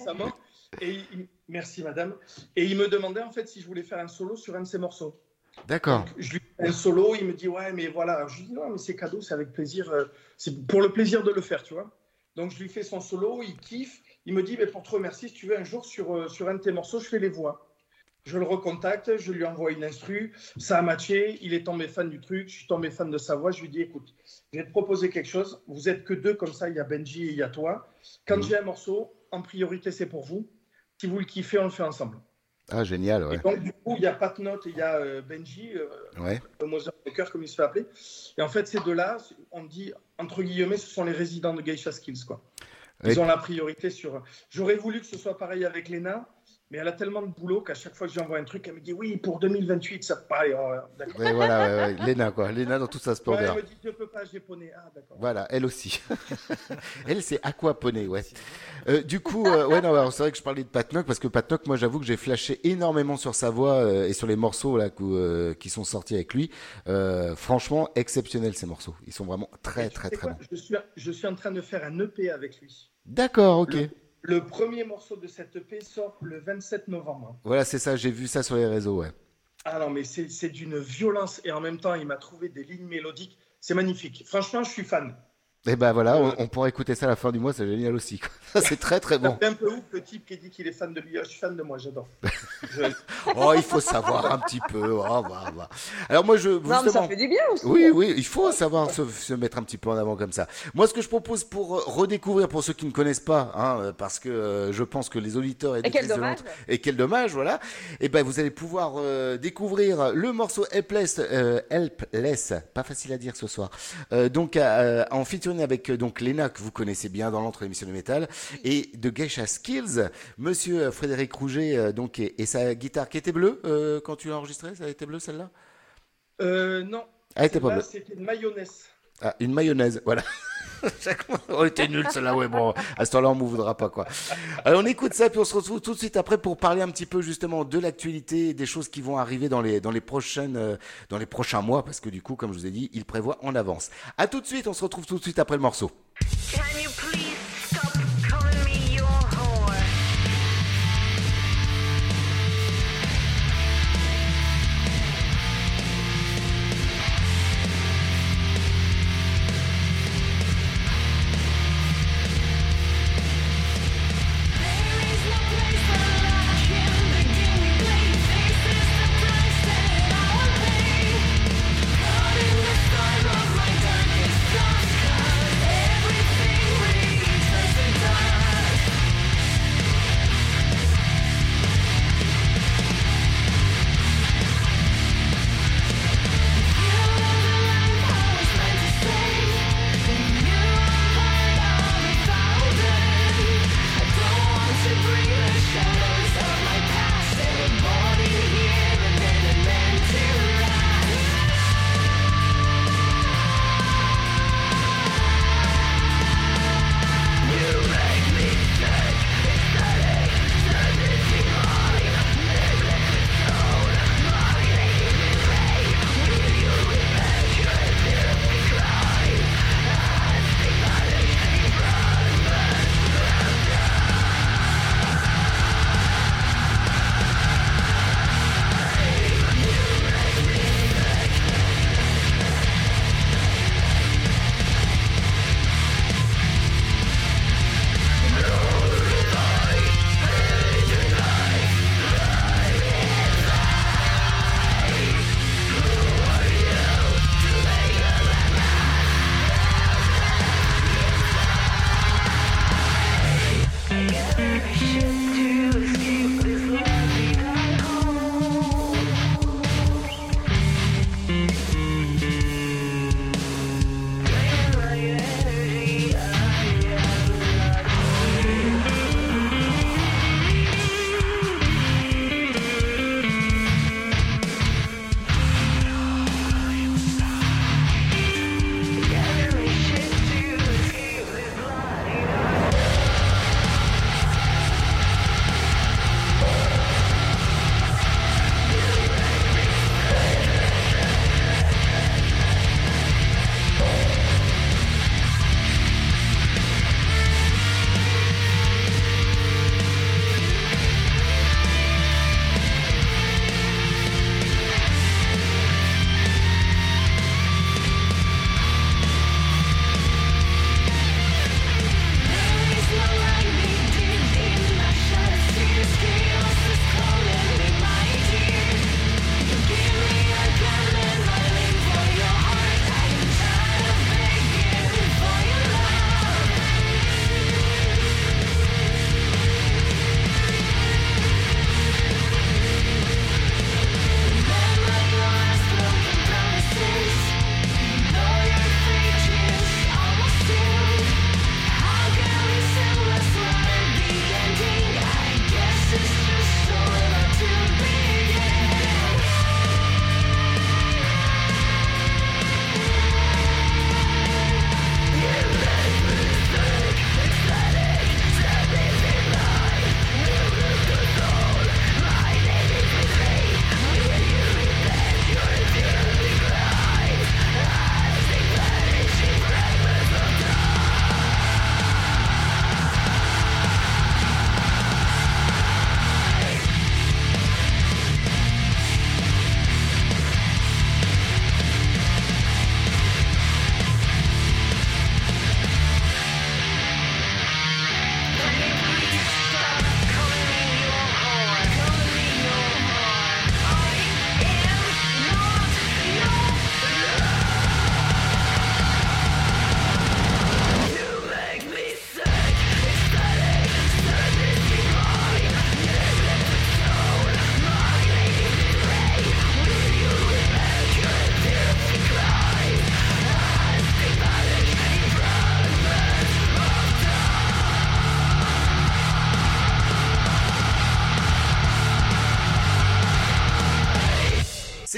Et il- Merci madame. Et il me demandait en fait si je voulais faire un solo sur un de ses morceaux. D'accord. Je lui fais un solo, il me dit ouais mais voilà. Alors, je lui dis non mais c'est cadeau, c'est avec plaisir, euh, c'est pour le plaisir de le faire, tu vois. Donc je lui fais son solo, il kiffe, il me dit mais pour te remercier, si tu veux un jour sur, euh, sur un de tes morceaux, je fais les voix. Je le recontacte, je lui envoie une instru, ça a matché, il est tombé fan du truc, je suis tombé fan de sa voix, je lui dis écoute, je vais te proposer quelque chose, vous êtes que deux comme ça, il y a Benji et il y a toi. Quand j'ai un morceau, en priorité c'est pour vous. Si vous le kiffez, on le fait ensemble. Ah, génial, Et ouais. donc, du coup, il y a Pat Note et il y a euh, Benji, euh, Ouais. le Mother Maker, comme il se fait appeler. Et en fait, ces deux-là, on dit, entre guillemets, ce sont les résidents de Geisha Skills. Quoi. Ils ont la priorité sur. J'aurais voulu que ce soit pareil avec Lena, mais elle a tellement de boulot qu'à chaque fois que j'envoie un truc, elle me dit oui, pour 2028, ça pareil. oh, d'accord. Ouais, voilà, ouais, ouais. Léna, quoi. Léna dans toute sa Ouais, splendeur. elle me dit je peux pas, j'ai poney. Ah, d'accord. Voilà, elle aussi. elle, c'est aquaponé, ouais. Euh, du coup, euh, ouais, non, c'est vrai que je parlais de Patnock parce que Patnock, moi, j'avoue que j'ai flashé énormément sur sa voix euh, et sur les morceaux là euh, qui sont sortis avec lui. Euh, franchement, exceptionnels ces morceaux. Ils sont vraiment très, très, très bons. je, suis, je suis en train de faire un EP avec lui. D'accord, ok. Le, le premier morceau de cet EP sort le 27 novembre. Voilà, c'est ça. J'ai vu ça sur les réseaux, ouais. Ah non, mais c'est c'est d'une violence et en même temps, il m'a trouvé des lignes mélodiques. C'est magnifique. Franchement, je suis fan. Et ben voilà, on, on pourra écouter ça à la fin du mois, c'est génial aussi. c'est très, très bon. C'est un peu ouf le type qui dit qu'il est fan de lui. Je suis fan de moi, j'adore. Je- Oh, il faut savoir un petit peu. Oh, bah, bah. Alors moi, je Non, mais ça justement- fait du bien aussi. Oui, oui, il faut savoir se, se mettre un petit peu en avant comme ça. Moi, ce que je propose pour euh, redécouvrir, pour ceux qui ne connaissent pas, hein, euh, parce que euh, je pense que les auditeurs et, Et quel dommage. Et quel dommage, voilà. Et ben, vous allez pouvoir euh, découvrir le morceau Helpless, euh, Helpless, pas facile à dire ce soir. Euh, donc, euh, en featuring avec euh, donc Lena que vous connaissez bien dans l'entre émission de métal et de Geisha Skills, Monsieur euh, Frédéric Rouget, euh, donc et, et sa guitare qui était bleue euh, quand tu l'as enregistrée, ça a été bleu celle-là? Euh, non. Ah, elle était pas bleue. C'était une mayonnaise. Ah, une mayonnaise, voilà. On était nuls celle-là, ouais, bon, à ce temps-là, on ne voudra pas, quoi. Alors, on écoute ça, puis on se retrouve tout de suite après pour parler un petit peu, justement, de l'actualité, des choses qui vont arriver dans les, dans les prochaines, euh, dans les prochains mois, parce que du coup, comme je vous ai dit, il prévoit en avance. À tout de suite, on se retrouve tout de suite après le morceau.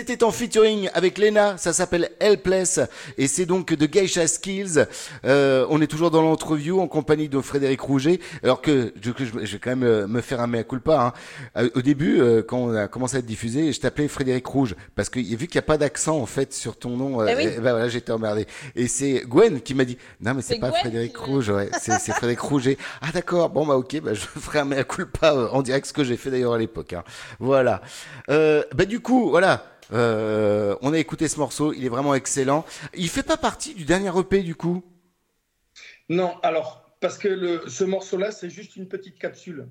C'était en featuring avec Lena, ça s'appelle Helpless et c'est donc de Geisha Skills. Euh, on est toujours dans l'entreview en compagnie de Frédéric Rouget. Alors que je, je, je vais quand même euh, me faire un mea culpa. Hein. Euh, Au début, euh, quand on a commencé à être diffusé, je t'appelais Frédéric Rouge parce que vu qu'il n'y a pas d'accent en fait sur ton nom, Eh oui. eh ben voilà, j'étais emmerdé. Et c'est Gwen qui m'a dit non mais c'est pas Gwen Frédéric Rouge, ouais, c'est c'est Frédéric Rouget. Ah d'accord, bon bah ok, bah, je ferai un mea culpa en direct ce que j'ai fait d'ailleurs à l'époque. Hein. Voilà. Euh, bah du coup, voilà. Euh, on a écouté ce morceau, il est vraiment excellent. Il fait pas partie du dernier EP du coup? Non, alors, parce que le, ce morceau-là, c'est juste une petite capsule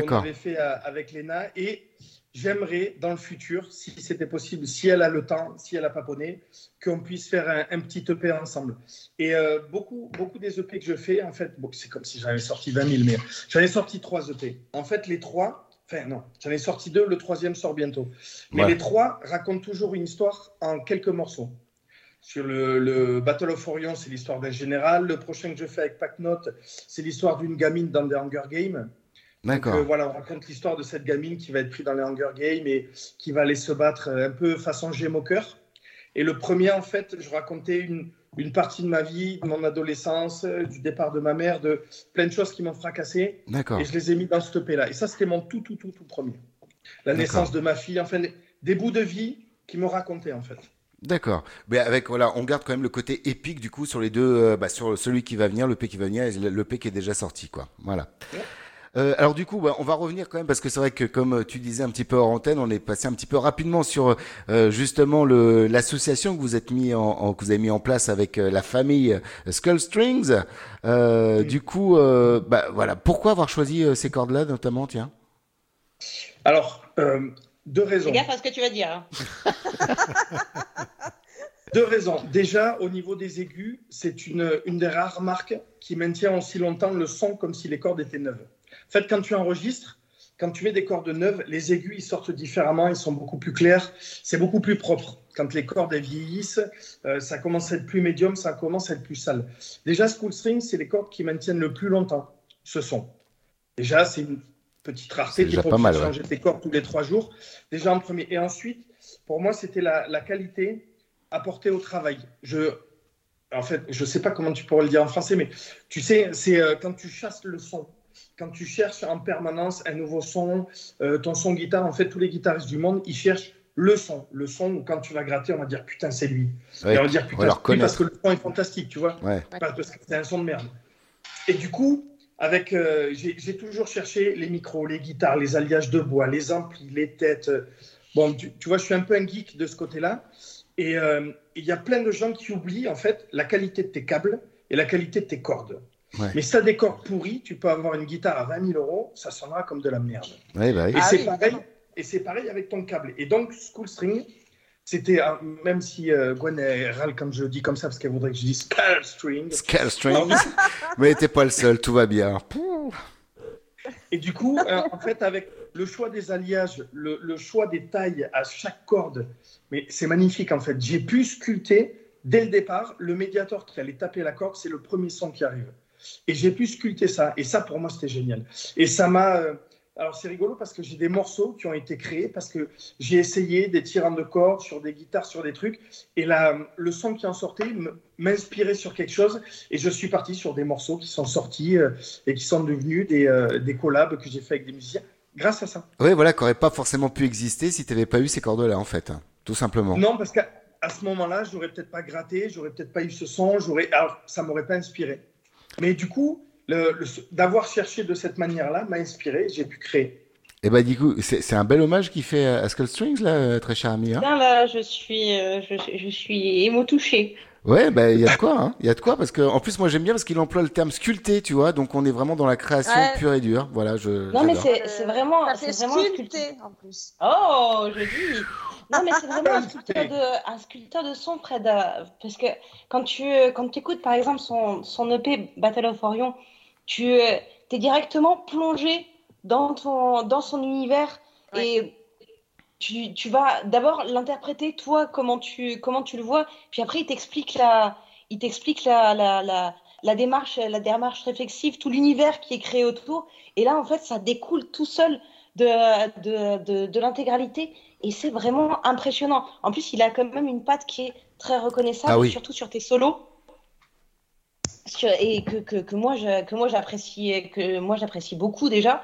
qu'on avait fait à- avec Léna. Et j'aimerais, dans le futur, si c'était possible, si elle a le temps, si elle a paponné, qu'on puisse faire un, un petit EP ensemble. Et euh, beaucoup, beaucoup des EP que je fais, en fait, bon, c'est comme si j'en avais sorti 20 000, mais j'en ai sorti trois EP. En fait, les trois, enfin non, j'en ai sorti deux, le troisième sort bientôt. Mais Ouais. les trois racontent toujours une histoire en quelques morceaux. Sur le, le Battle of Orion, c'est l'histoire d'un général. Le prochain que je fais avec Packnote, c'est l'histoire d'une gamine dans des Hunger Games. D'accord. Euh, voilà, on raconte l'histoire de cette gamine qui va être prise dans les Hunger Games et qui va aller se battre un peu façon Gémeaux cœur. Et le premier, en fait, je racontais une, une partie de ma vie, de mon adolescence, du départ de ma mère, de plein de choses qui m'ont fracassé. D'accord. Et je les ai mis dans ce EP-là. Et ça, c'était mon tout, tout, tout, tout premier. La naissance de ma fille, enfin, des, bouts de vie qui me racontaient, en fait. D'accord. Mais avec voilà, on garde quand même le côté épique du coup sur les deux, euh, bah, sur celui qui va venir, le P qui va venir et le le P qui est déjà sorti quoi. Voilà. Euh, alors du coup, bah, on va revenir quand même parce que c'est vrai que comme euh, tu disais un petit peu hors antenne, on est passé un petit peu rapidement sur euh, justement le l'association que vous êtes mis en, en- que vous avez mis en place avec euh, la famille euh, Skull Strings. Euh, Du coup, euh, bah voilà, pourquoi avoir choisi euh, ces cordes-là notamment, tiens? Alors, euh, deux raisons. Fais gaffe à ce que tu vas dire. hein. Deux raisons. Déjà, au niveau des aigus, c'est une, une des rares marques qui maintient aussi longtemps le son comme si les cordes étaient neuves. En fait, quand tu enregistres, quand tu mets des cordes neuves, les aigus ils sortent différemment, ils sont beaucoup plus clairs, c'est beaucoup plus propre. Quand les cordes elles vieillissent, euh, ça commence à être plus médium, ça commence à être plus sale. Déjà, School String, c'est les cordes qui maintiennent le plus longtemps ce son. Déjà, c'est une petite rareté. Déjà pas mal, ouais. changer tes cordes tous les trois jours. Déjà en premier. Et ensuite, pour moi, c'était la, la qualité apportée au travail. Je, en fait, je sais pas comment tu pourrais le dire en français, mais tu sais, c'est euh, quand tu chasses le son, quand tu cherches en permanence un nouveau son, euh, ton son guitare, en fait, tous les guitaristes du monde, ils cherchent le son. Le son où quand tu vas gratter, on va dire putain, c'est lui. Ouais, Et on va dire putain, c'est lui parce que le son est fantastique, tu vois. Ouais. Parce que c'est un son de merde. Et du coup, avec, euh, j'ai toujours cherché les micros, les guitares, les alliages de bois, les amplis, les têtes. Bon, tu, tu vois, je suis un peu un geek de ce côté-là. Et euh, il y a plein de gens qui oublient, en fait, la qualité de tes câbles et la qualité de tes cordes. Ouais. Mais si tu as des cordes pourries, tu peux avoir une guitare à 20 000 euros, ça sonnera comme de la merde. Ouais, bah oui. Et c'est pareil. Et c'est pareil avec ton câble. Et donc, School String, c'était, même si euh, Gwen râle quand je le dis comme ça, parce qu'elle voudrait que je dise Skull String. Skull Strings. Mais t'es pas le seul, tout va bien. Et du coup, euh, en fait, avec le choix des alliages, le, le choix des tailles à chaque corde, mais c'est magnifique en fait. J'ai pu sculpter dès le départ le médiator qui allait taper la corde, c'est le premier son qui arrive. Et j'ai pu sculpter ça. Et ça, pour moi, c'était génial. Et ça m'a. euh, Alors, c'est rigolo parce que j'ai des morceaux qui ont été créés parce que j'ai essayé des tirants de cordes sur des guitares, sur des trucs. Et là, le son qui en sortait m'inspirait sur quelque chose. Et je suis parti sur des morceaux qui sont sortis euh, et qui sont devenus des, euh, des collabs que j'ai fait avec des musiciens grâce à ça. Ouais, voilà, qui aurait pas forcément pu exister si t'avais pas eu ces cordes-là, en fait, tout simplement. Non, parce qu'à à ce moment-là, j'aurais peut-être pas gratté, j'aurais peut-être pas eu ce son, j'aurais, alors ça m'aurait pas inspiré. Mais du coup, le- le- d'avoir cherché de cette manière-là m'a inspiré, j'ai pu créer. Et bah, du coup, c'est c'est un bel hommage qu'il fait à Skull Strings, là, euh, très cher ami. Hein là, je suis, euh, je, je suis émo touchée. Ouais, bah, il y a de quoi, hein. Il y a de quoi, parce que, en plus, moi, j'aime bien parce qu'il emploie le terme sculpté, tu vois, donc on est vraiment dans la création Ouais. pure et dure. Voilà, je. Non, mais c'est vraiment, c'est vraiment sculpté en plus. Oh, je dis. Non, mais c'est vraiment un sculpteur de, un sculpteur de son, Fred. euh, Parce que quand tu quand écoutes, par exemple, son, son EP Battle of Orion, tu es directement plongé dans, ton, dans son univers et tu, tu vas d'abord l'interpréter, toi, comment tu, comment tu le vois, puis après, il t'explique la, il t'explique la, la, la, la démarche, la démarche réflexive, tout l'univers qui est créé autour. Et là, en fait, ça découle tout seul de, de, de, de l'intégralité et c'est vraiment impressionnant. En plus, il a quand même une patte qui est très reconnaissable, Ah oui. surtout sur tes solos. Sur- et que, que, que moi je- que moi j'apprécie que moi j'apprécie beaucoup déjà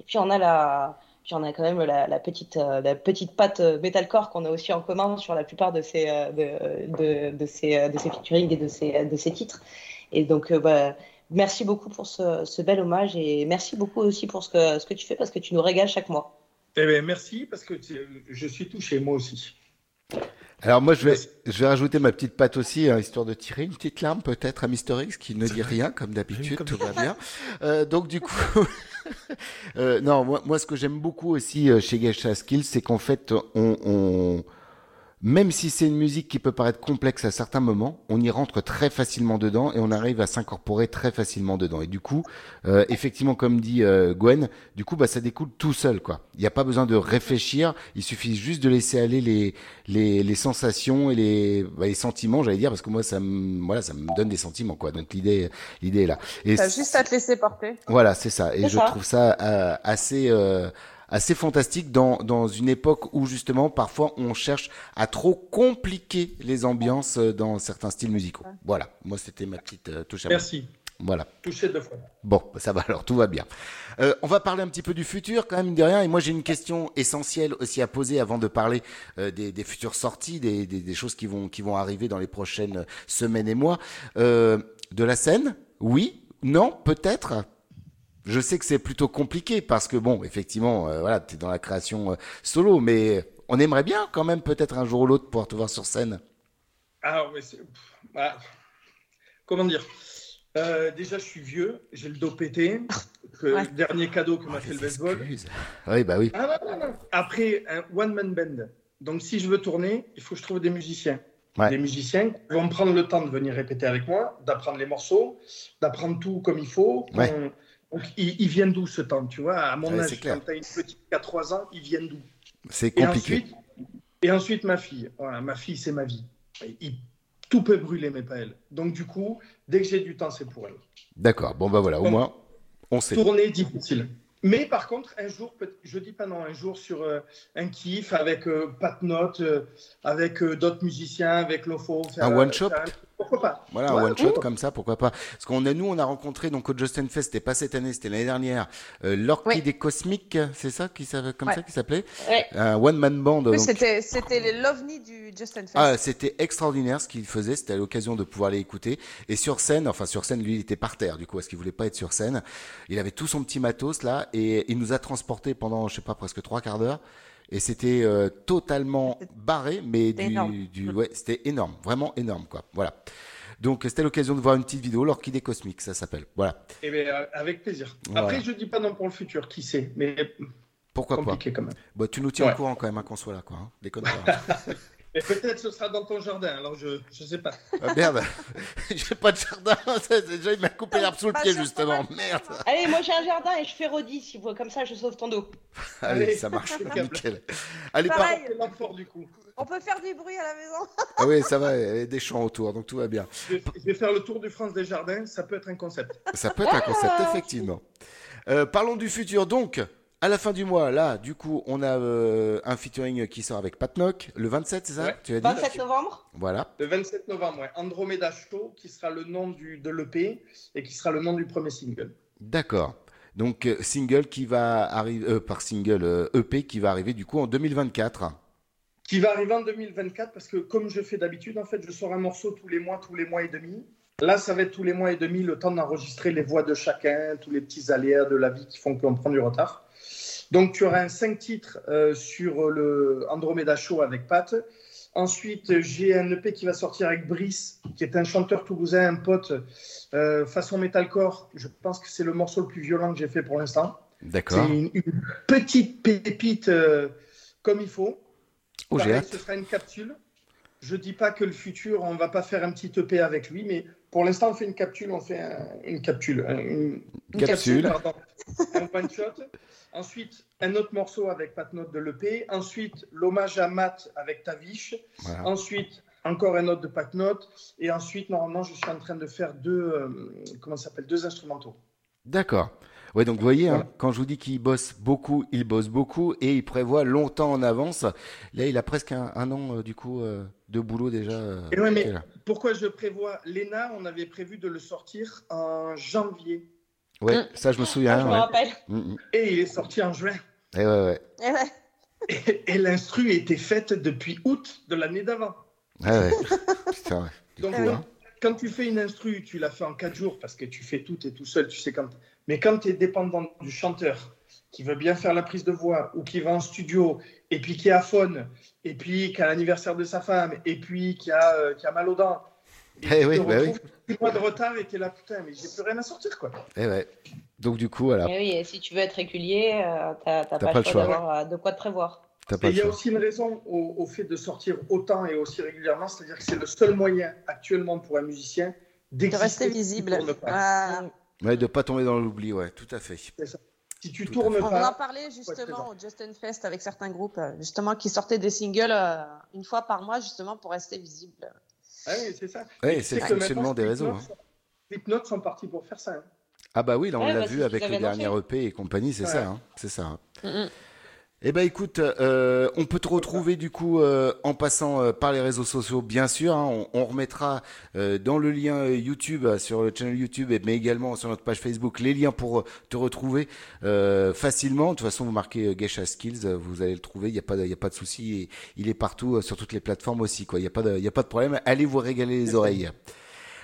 et puis on a la puis on a quand même la, petite euh, la petite patte euh, metalcore qu'on a aussi en commun sur la plupart de ces euh, de, de, ces de ces et de ces de ces titres. Et donc bah, merci beaucoup pour ce, ce bel hommage et merci beaucoup aussi pour ce que ce que tu fais parce que tu nous régales chaque mois. Eh bien, merci, parce que je suis touché, moi aussi. Alors moi, je vais, je vais rajouter ma petite patte aussi, hein, histoire de tirer une petite larme peut-être à Mister X, qui ne dit rien comme d'habitude, tout va bien. Euh, donc du coup, euh, non, moi, moi ce que j'aime beaucoup aussi euh, chez Geisha Skills, c'est qu'en fait, on, on- même si c'est une musique qui peut paraître complexe à certains moments, on y rentre très facilement dedans et on arrive à s'incorporer très facilement dedans. Et du coup, euh, effectivement, comme dit euh, Gwen, du coup, bah, ça découle tout seul, quoi. Il n'y a pas besoin de réfléchir, il suffit juste de laisser aller les, les, les sensations et les, bah, les sentiments, j'allais dire, parce que moi, ça me, voilà, ça me donne des sentiments, quoi. Donc l'idée, l'idée est là. Et T'as juste à te laisser porter. voilà, c'est ça. Et je ça. trouve ça euh, assez euh, assez fantastique dans dans une époque où justement parfois on cherche à trop compliquer les ambiances euh, dans certains styles musicaux. Voilà, moi c'était ma petite euh, touche à moi. Merci. Voilà. Touché deux fois. Bon, bah, ça va alors, tout va bien. Euh, on va parler un petit peu du futur quand même, de rien. Et moi, j'ai une question essentielle aussi à poser avant de parler euh, des, des futures sorties, des, des, des choses qui vont, qui vont arriver dans les prochaines semaines et mois. Euh, de la scène? Oui? Non? Peut-être? Je sais que c'est plutôt compliqué parce que bon, effectivement, euh, voilà, tu es dans la création euh, solo, mais on aimerait bien quand même peut-être un jour ou l'autre pouvoir te voir sur scène. Alors, mais bah, comment dire? Euh, Déjà, je suis vieux, j'ai le dos pété. que- Ouais. Dernier cadeau que m'a fait le baseball. Oui, bah oui. Ah non, non, non. Après, un one-man band. Donc, si je veux tourner, il faut que je trouve des musiciens. Ouais. Des musiciens qui vont prendre le temps de venir répéter avec moi, d'apprendre les morceaux, d'apprendre tout comme il faut. Donc, ils, ils viennent d'où ce temps Tu vois, à mon Ouais, âge, quand tu as une petite qui a 3 ans, ils viennent d'où? C'est et compliqué. ensuite, et ensuite, ma fille. Voilà, ma fille, c'est ma vie. Il- tout peut brûler, mais pas elle. Donc, du coup, dès que j'ai du temps, c'est pour elle. D'accord. Bon, bah voilà, au moins, on sait. Tourner difficile. Mais par contre, un jour, je dis pas non, un jour sur euh, un kiff avec euh, pas de notes, euh, avec euh, d'autres musiciens, avec Lofo. Un one shot Pourquoi pas Voilà, Ouais, un one shot comme ça, pourquoi pas. Parce qu'on a, nous, on a rencontré donc au Justin Fest, c'était pas cette année, c'était l'année dernière, euh, l'Orchidée Cosmique, c'est ça qui comme Ouais. ça qui s'appelait Ouais. Un one man band. Oui, c'était c'était les l'ovni du Justin Fest. Ah, c'était extraordinaire ce qu'il faisait, c'était à l'occasion de pouvoir les écouter. Et sur scène, enfin sur scène, lui, il était par terre, du coup, parce qu'il voulait pas être sur scène. Il avait tout son petit matos là, et il nous a transporté pendant, je sais pas, presque trois quarts d'heure. Et c'était euh, totalement barré, mais C'était du, ouais, c'était énorme, vraiment énorme, quoi. Voilà. Donc c'était l'occasion de voir une petite vidéo, l'Orchidée Cosmique, ça s'appelle. Voilà. Eh bien, euh, avec plaisir. Voilà. Après, je dis pas non pour le futur, qui sait, mais Pourquoi compliqué pas quand même. Bah, tu nous tiens Ouais. au courant quand même, hein, qu'on soit là, quoi. Hein. Déconne pas. Et peut-être ce sera dans ton jardin, alors je je sais pas. Ah, merde, j'ai pas de jardin. Déjà, il m'a coupé l'herbe sous le pied, justement. Merde. allez moi j'ai un jardin et je fais redis si vous comme ça je sauve ton dos Allez, ça marche. Nickel. Allez, par... Pareil. L'enfort du coup. On peut faire du bruit à la maison. Ah oui, ça va, il y a des champs autour, donc tout va bien. Je vais, je vais faire le tour du France des jardins, ça peut être un concept. Ça peut être un concept, Ah. effectivement. Euh, parlons du futur. Donc, à la fin du mois, là, du coup, on a euh, un featuring qui sort avec Pat Knock, le 27, c'est ça Ouais. Tu as dit 27 novembre Voilà. Le 27 novembre, ouais. Andromeda Show, qui sera le nom du, de l'EP et qui sera le nom du premier single. D'accord. Donc, euh, single qui va arriver, euh, par single euh, EP qui va arriver du coup en 2024. Qui va arriver en 2024 parce que, comme je fais d'habitude, en fait, je sors un morceau tous les mois, tous les mois et demi. Là, ça va être tous les mois et demi, le temps d'enregistrer les voix de chacun, tous les petits aléas de la vie qui font qu'on prend du retard. Donc, tu auras un 5 titres euh, sur le Andromeda Show avec Pat. Ensuite, j'ai un EP qui va sortir avec Brice, qui est un chanteur toulousain, un pote, euh, façon metalcore. Je pense que c'est le morceau le plus violent que j'ai fait pour l'instant. D'accord. C'est une, une petite pépite euh, comme il faut. Oh, Pareil, ce sera une capsule. Je dis pas que le futur, on va pas faire un petit EP avec lui, mais pour l'instant, on fait une capsule, on fait un- une capsule, un- une, Une capsule. pardon. un one shot. Ensuite, un autre morceau avec Pat Note de l'EP. Ensuite, l'hommage à Matt avec Tavish. Voilà. Ensuite, encore un autre de Pat Note. Et ensuite, normalement, je suis en train de faire deux, euh, comment ça s'appelle, deux instrumentaux. D'accord. Ouais, donc vous voyez, hein, quand je vous dis qu'il bosse beaucoup, il bosse beaucoup et il prévoit longtemps en avance. Là, il a presque un, un an, euh, du coup, euh, de boulot déjà. euh, Et ouais, mais pourquoi je prévois Lena, on avait prévu de le sortir en janvier. Ouais, ça, je me souviens. je me ouais. rappelle. Mm, mm. Et il est sorti en juin. Eh ouais, ouais. Eh ouais. Et, et l'instru était faite depuis août de l'année d'avant. Ouais, ouais. Putain, ouais. Donc, hein. quand tu fais une instru, tu la fais en 4 jours parce que tu fais tout et tout seul, tu sais quand. Mais quand tu es dépendant du chanteur qui veut bien faire la prise de voix ou qui va en studio et puis qui aphone et puis qui a l'anniversaire de sa femme et puis qui a, euh, qui a mal aux dents. Et Eh tu oui, te bah oui. retrouves six mois de retard et tu es là, putain, mais j'ai plus rien à sortir quoi. Eh ouais. Donc, du coup, voilà. Et oui, et si tu veux être régulier, euh, t'as t'as T'as pas, le choix, euh, de quoi te prévoir. Pas il y a aussi une raison au, au fait de sortir autant et aussi régulièrement, c'est-à-dire que c'est le seul moyen actuellement pour un musicien De d'exister rester si tu visible. pas. Voilà. Ouais, de pas tomber dans l'oubli, ouais, tout à fait. Ça. Si tu Tout tournes fait. On en pas, parlait justement au Justin Fest avec certains groupes, euh, justement, qui sortaient des singles euh, une fois par mois, justement, pour rester visible. Ah oui, c'est ça. Tu c'est le fonctionnement des réseaux, Slipknot sont- Slipknot sont partis pour faire ça. hein. Ah bah oui, là on Ouais, l'a bah, vu avec le dernier. EP et compagnie, c'est Ouais. ça, hein, c'est ça. Mm. Eh ben écoute, euh, on peut te retrouver du coup euh, en passant euh, par les réseaux sociaux, bien sûr. hein. on, on remettra euh, dans le lien euh, YouTube, euh, sur le channel YouTube, mais également sur notre page Facebook, les liens pour te retrouver euh, facilement. De toute façon, vous marquez Geisha Skills, vous allez le trouver. Il n'y a pas, de- il y a pas de souci. Il est partout euh, sur toutes les plateformes aussi. Quoi. Il n'y a pas de, il y a pas de problème. Allez vous régaler les oreilles.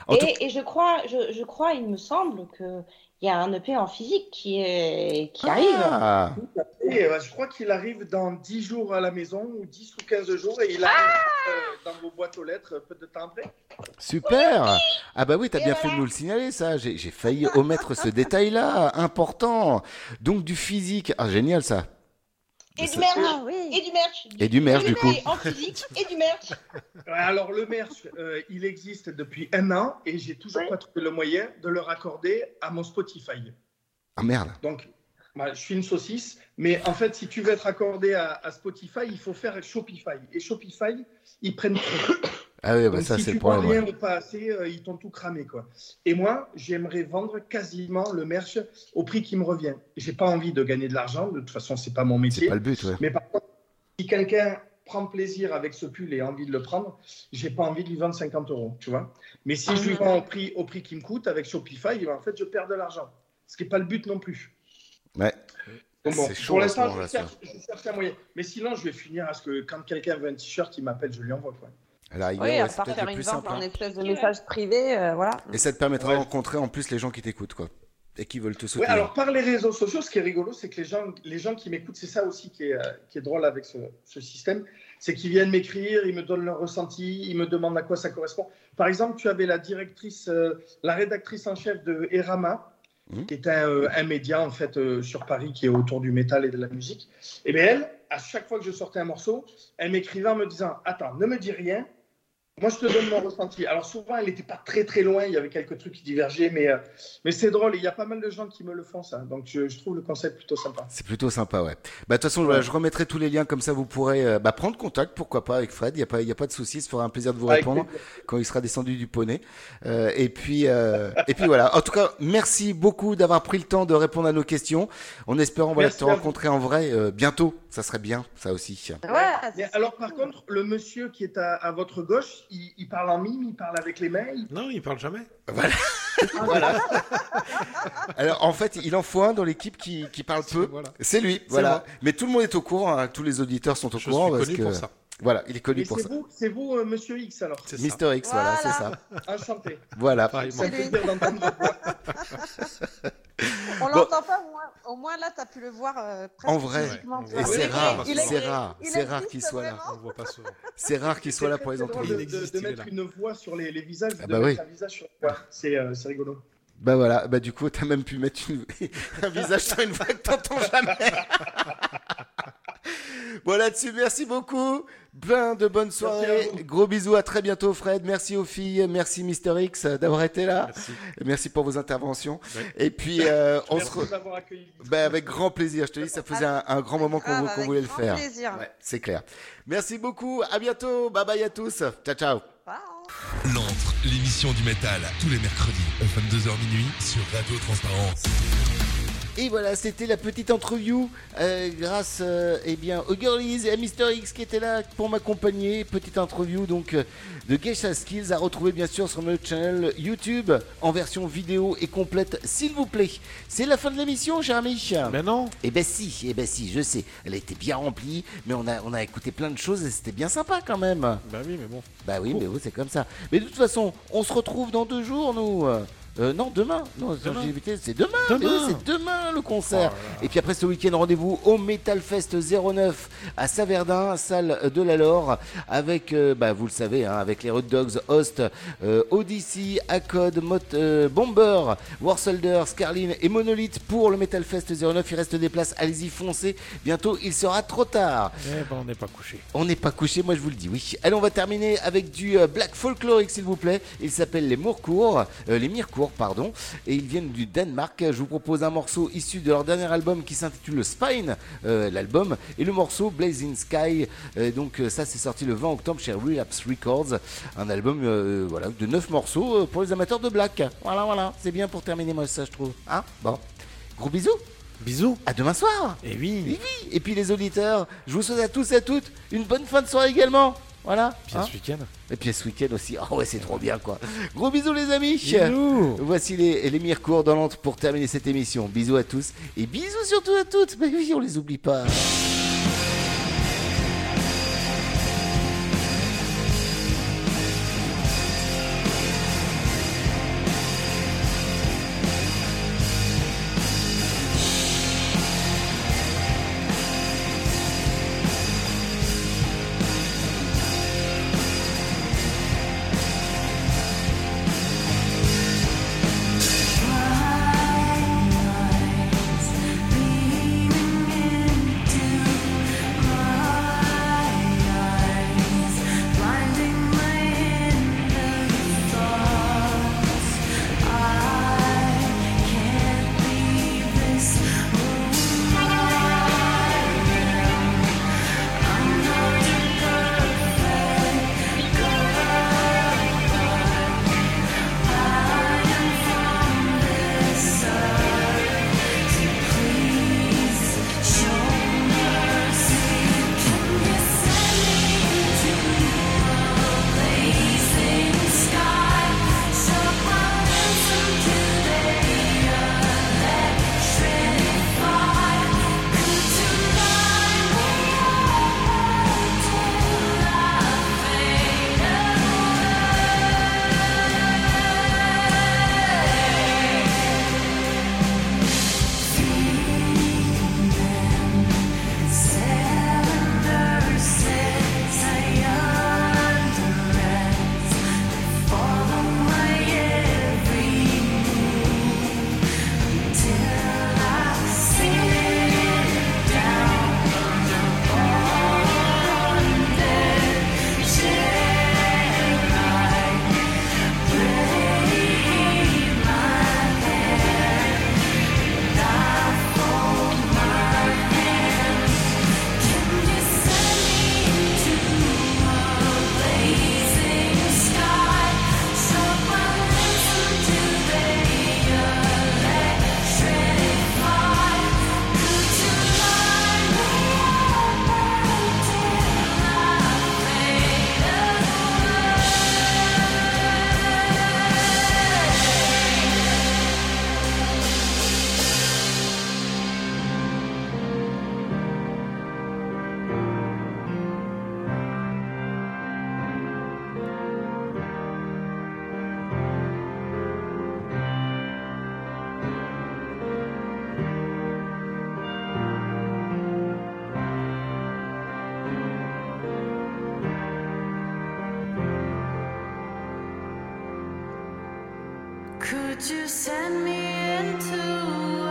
Tout- Et, et je crois, je, je crois, il me semble que il y a un EP en physique qui est qui arrive. Ah, Et euh, je crois qu'il arrive dans 10 jours à la maison, ou 10 ou 15 jours, et il arrive Ah euh, dans vos boîtes aux lettres peu de temps après. Super Ah bah oui, t'as bien fait de nous le signaler, ça. J'ai j'ai failli omettre ce détail-là, important. Donc du physique. Ah, génial, ça. Et Ça- du merch. Ah oui. Et du merch. Et du merch, du coup. Et en physique et du merch. Alors, le merch, euh, il existe depuis un an, et j'ai toujours pas trouvé le moyen de le raccorder à mon Spotify. Ah merde. Donc, bah, je suis une saucisse, mais en fait, si tu veux être accordé à, à Spotify, il faut faire Shopify. Et Shopify, ils prennent trop. Ah oui, bah ça, si c'est le problème. rien ouais. ou pas assez, euh, ils t'ont tout cramé, quoi. Et moi, j'aimerais vendre quasiment le merch au prix qui me revient. J'ai pas envie de gagner de l'argent, de toute façon, c'est pas mon C'est métier. pas le but, ouais. Mais par contre, si quelqu'un prend plaisir avec ce pull et a envie de le prendre, j'ai pas envie de lui vendre 50 euros, tu vois. Mais si je lui vends au prix, au prix qui me coûte avec Shopify, ben, en fait, je perds de l'argent. Ce qui n'est pas le but non plus. Ouais. Donc bon, C'est chaud pour l'instant, je je cherche un moyen. Mais sinon, je vais finir à ce que quand quelqu'un veut un t-shirt, il m'appelle, je lui envoie. Quoi. Oui, ouais, à part faire une vente simple. en hein. espèce de message privé, euh, voilà. Et ça te permettra Ouais. de rencontrer en plus les gens qui t'écoutent, quoi. Et qui veulent te Ouais, soutenir. alors par les réseaux sociaux, ce qui est rigolo, c'est que les gens, les gens qui m'écoutent, c'est ça aussi qui est, euh, qui est drôle avec ce, ce système, c'est qu'ils viennent m'écrire, ils me donnent leur ressenti, ils me demandent à quoi ça correspond. Par exemple, tu avais la directrice, euh, la rédactrice en chef de Erama, Mhm. qui est un, euh, un média en fait euh, sur Paris qui est autour du métal et de la musique. Et bien elle, à chaque fois que je sortais un morceau, elle m'écrivait en me disant Attends, ne me dis rien. Moi, je te donne mon ressenti. Alors, souvent, elle n'était pas très, très loin. Il y avait quelques trucs qui divergeaient, mais, euh, mais c'est drôle. Il y a pas mal de gens qui me le font, ça. Donc, je, je trouve le concept plutôt sympa. C'est plutôt sympa, ouais. Bah, de toute façon, voilà, je remettrai tous les liens, comme ça vous pourrez euh, bah, prendre contact, pourquoi pas, avec Fred. Il n'y a, pas- y a pas de souci, ça fera un plaisir de vous répondre quand il sera descendu du poney. Euh, et, puis, euh, et puis voilà. En tout cas, merci beaucoup d'avoir pris le temps de répondre à nos questions. En espérant voilà, te vous. rencontrer en vrai euh, bientôt. Ça serait bien, ça aussi. Ouais, alors, par contre, le monsieur qui est à, à votre gauche, il, il parle en mime, il parle avec les mains. il- Non, il parle jamais. Voilà. Alors en fait, il en faut un dans l'équipe qui, qui parle peu. Voilà. C'est lui, voilà. moi. Mais tout le monde est au courant, hein, tous les auditeurs sont au Je courant suis parce connu que pour ça. voilà, il est connu Mais pour ça. c'est vous, euh, monsieur X, alors. Mister X, voilà, c'est ça. Voilà. Enchanté. Voilà. Ça fait plaisir d'entendre On Bon. l'entend pas, au moins, au moins là, t'as pu le voir euh, presque En vrai. physiquement, Et tu c'est rare, c'est rare, c'est rare qu'il soit là. On le voit pas souvent. C'est rare qu'il soit là pour les entreprises. de, de- de mettre là. une voix sur les, les visages, Ah de bah mettre oui. un visage sur. C'est euh, c'est rigolo. Bah voilà, bah du coup, t'as même pu mettre une- un visage sur une voix que t'entends jamais. bon là-dessus, merci beaucoup. Plein de bonnes soirées. Gros bisous, à très bientôt Fred. Merci aux filles, merci Mister X euh, d'avoir été là. Merci. Merci pour vos interventions. Ouais. Et puis, euh, on se Merci re- m'avoir accueilli. bah, avec grand plaisir. Je te dis, ça faisait un, un grand moment qu'on voulait le grand faire. plaisir. Ouais, c'est clair. Merci beaucoup. À bientôt. Bye bye à tous. Ciao, ciao. Ciao. L'antre, l'émission du métal, tous les mercredis, 22h minuit sur Radio Transparence. Et voilà, c'était la petite interview euh, grâce euh, eh bien, aux Girlies et à Mister X qui était là pour m'accompagner. Petite interview donc euh, de Geisha Skills à retrouver bien sûr sur notre channel YouTube en version vidéo et complète, s'il vous plaît. C'est la fin de l'émission, cher ami. Mais non. Eh ben si, eh ben si, je sais. Elle a été bien remplie, mais on a, on a écouté plein de choses et c'était bien sympa quand même. Bah oui, mais bon. Bah oui, mais oui, c'est comme ça. Mais de toute façon, on se retrouve dans deux jours, nous. Euh, non, demain. Non, Demain. j'ai évité, c'est demain. Demain. mais oui, c'est demain le concert. Et puis après ce week-end, rendez-vous au Metal Fest 09 à Saverdin, salle de la Laure, avec, euh, bah, vous le savez, hein, avec les Hot Dogs, Host, euh, Odyssey, Acode, Mot, Bomber, Warsolder, Scarlin et Monolith pour le Metal Fest 09. Il reste des places, allez-y, foncez. Bientôt, il sera trop tard. Eh ben, on n'est pas couché. On n'est pas couché, moi je vous le dis, oui. Allez, on va terminer avec du black folklorique, s'il vous plaît. Il s'appelle les Mourcourt, euh, les Mircourt, pardon, et ils viennent du Danemark. Je vous propose un morceau issu de leur dernier album qui s'intitule Spine, euh, l'album, et le morceau Blazing Sky. Euh, donc euh, ça, c'est sorti le 20 octobre chez Relapse Records, un album, euh, voilà, de 9 morceaux pour les amateurs de black. Voilà, voilà, c'est bien pour terminer moi ça, je trouve. Hein? Bon, gros bisous. Bisous. À demain soir. Et oui. Oui, oui. Et puis les auditeurs, je vous souhaite à tous et à toutes une bonne fin de soirée également. Voilà. Puis à hein. ce week-end. Et puis à ce week-end aussi. Oh ouais, c'est trop bien quoi. Gros bisous les amis. Bisous. Voici les, les Mircourt dans l'antre pour terminer cette émission. Bisous à tous et bisous surtout à toutes. Mais oui, on les oublie pas. Could you send me into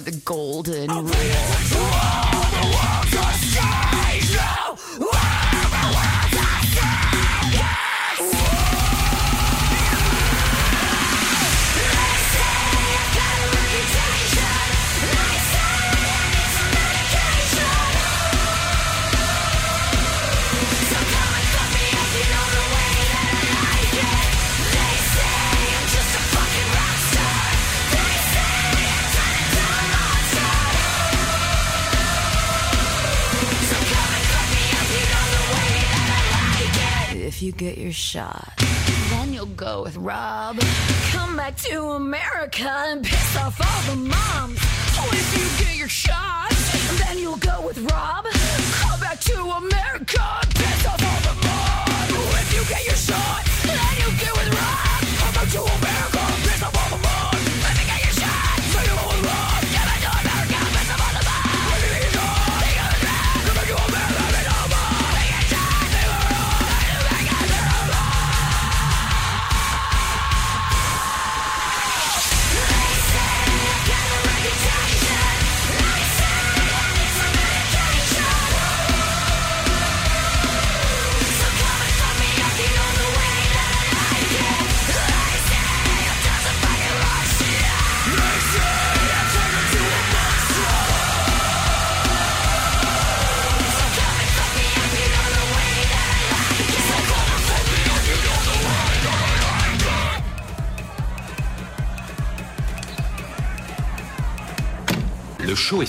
the golden oh,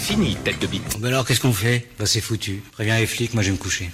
fini, tête de bite. Alors, qu'est-ce qu'on fait? Bah, c'est foutu. Préviens les flics, moi je vais me coucher.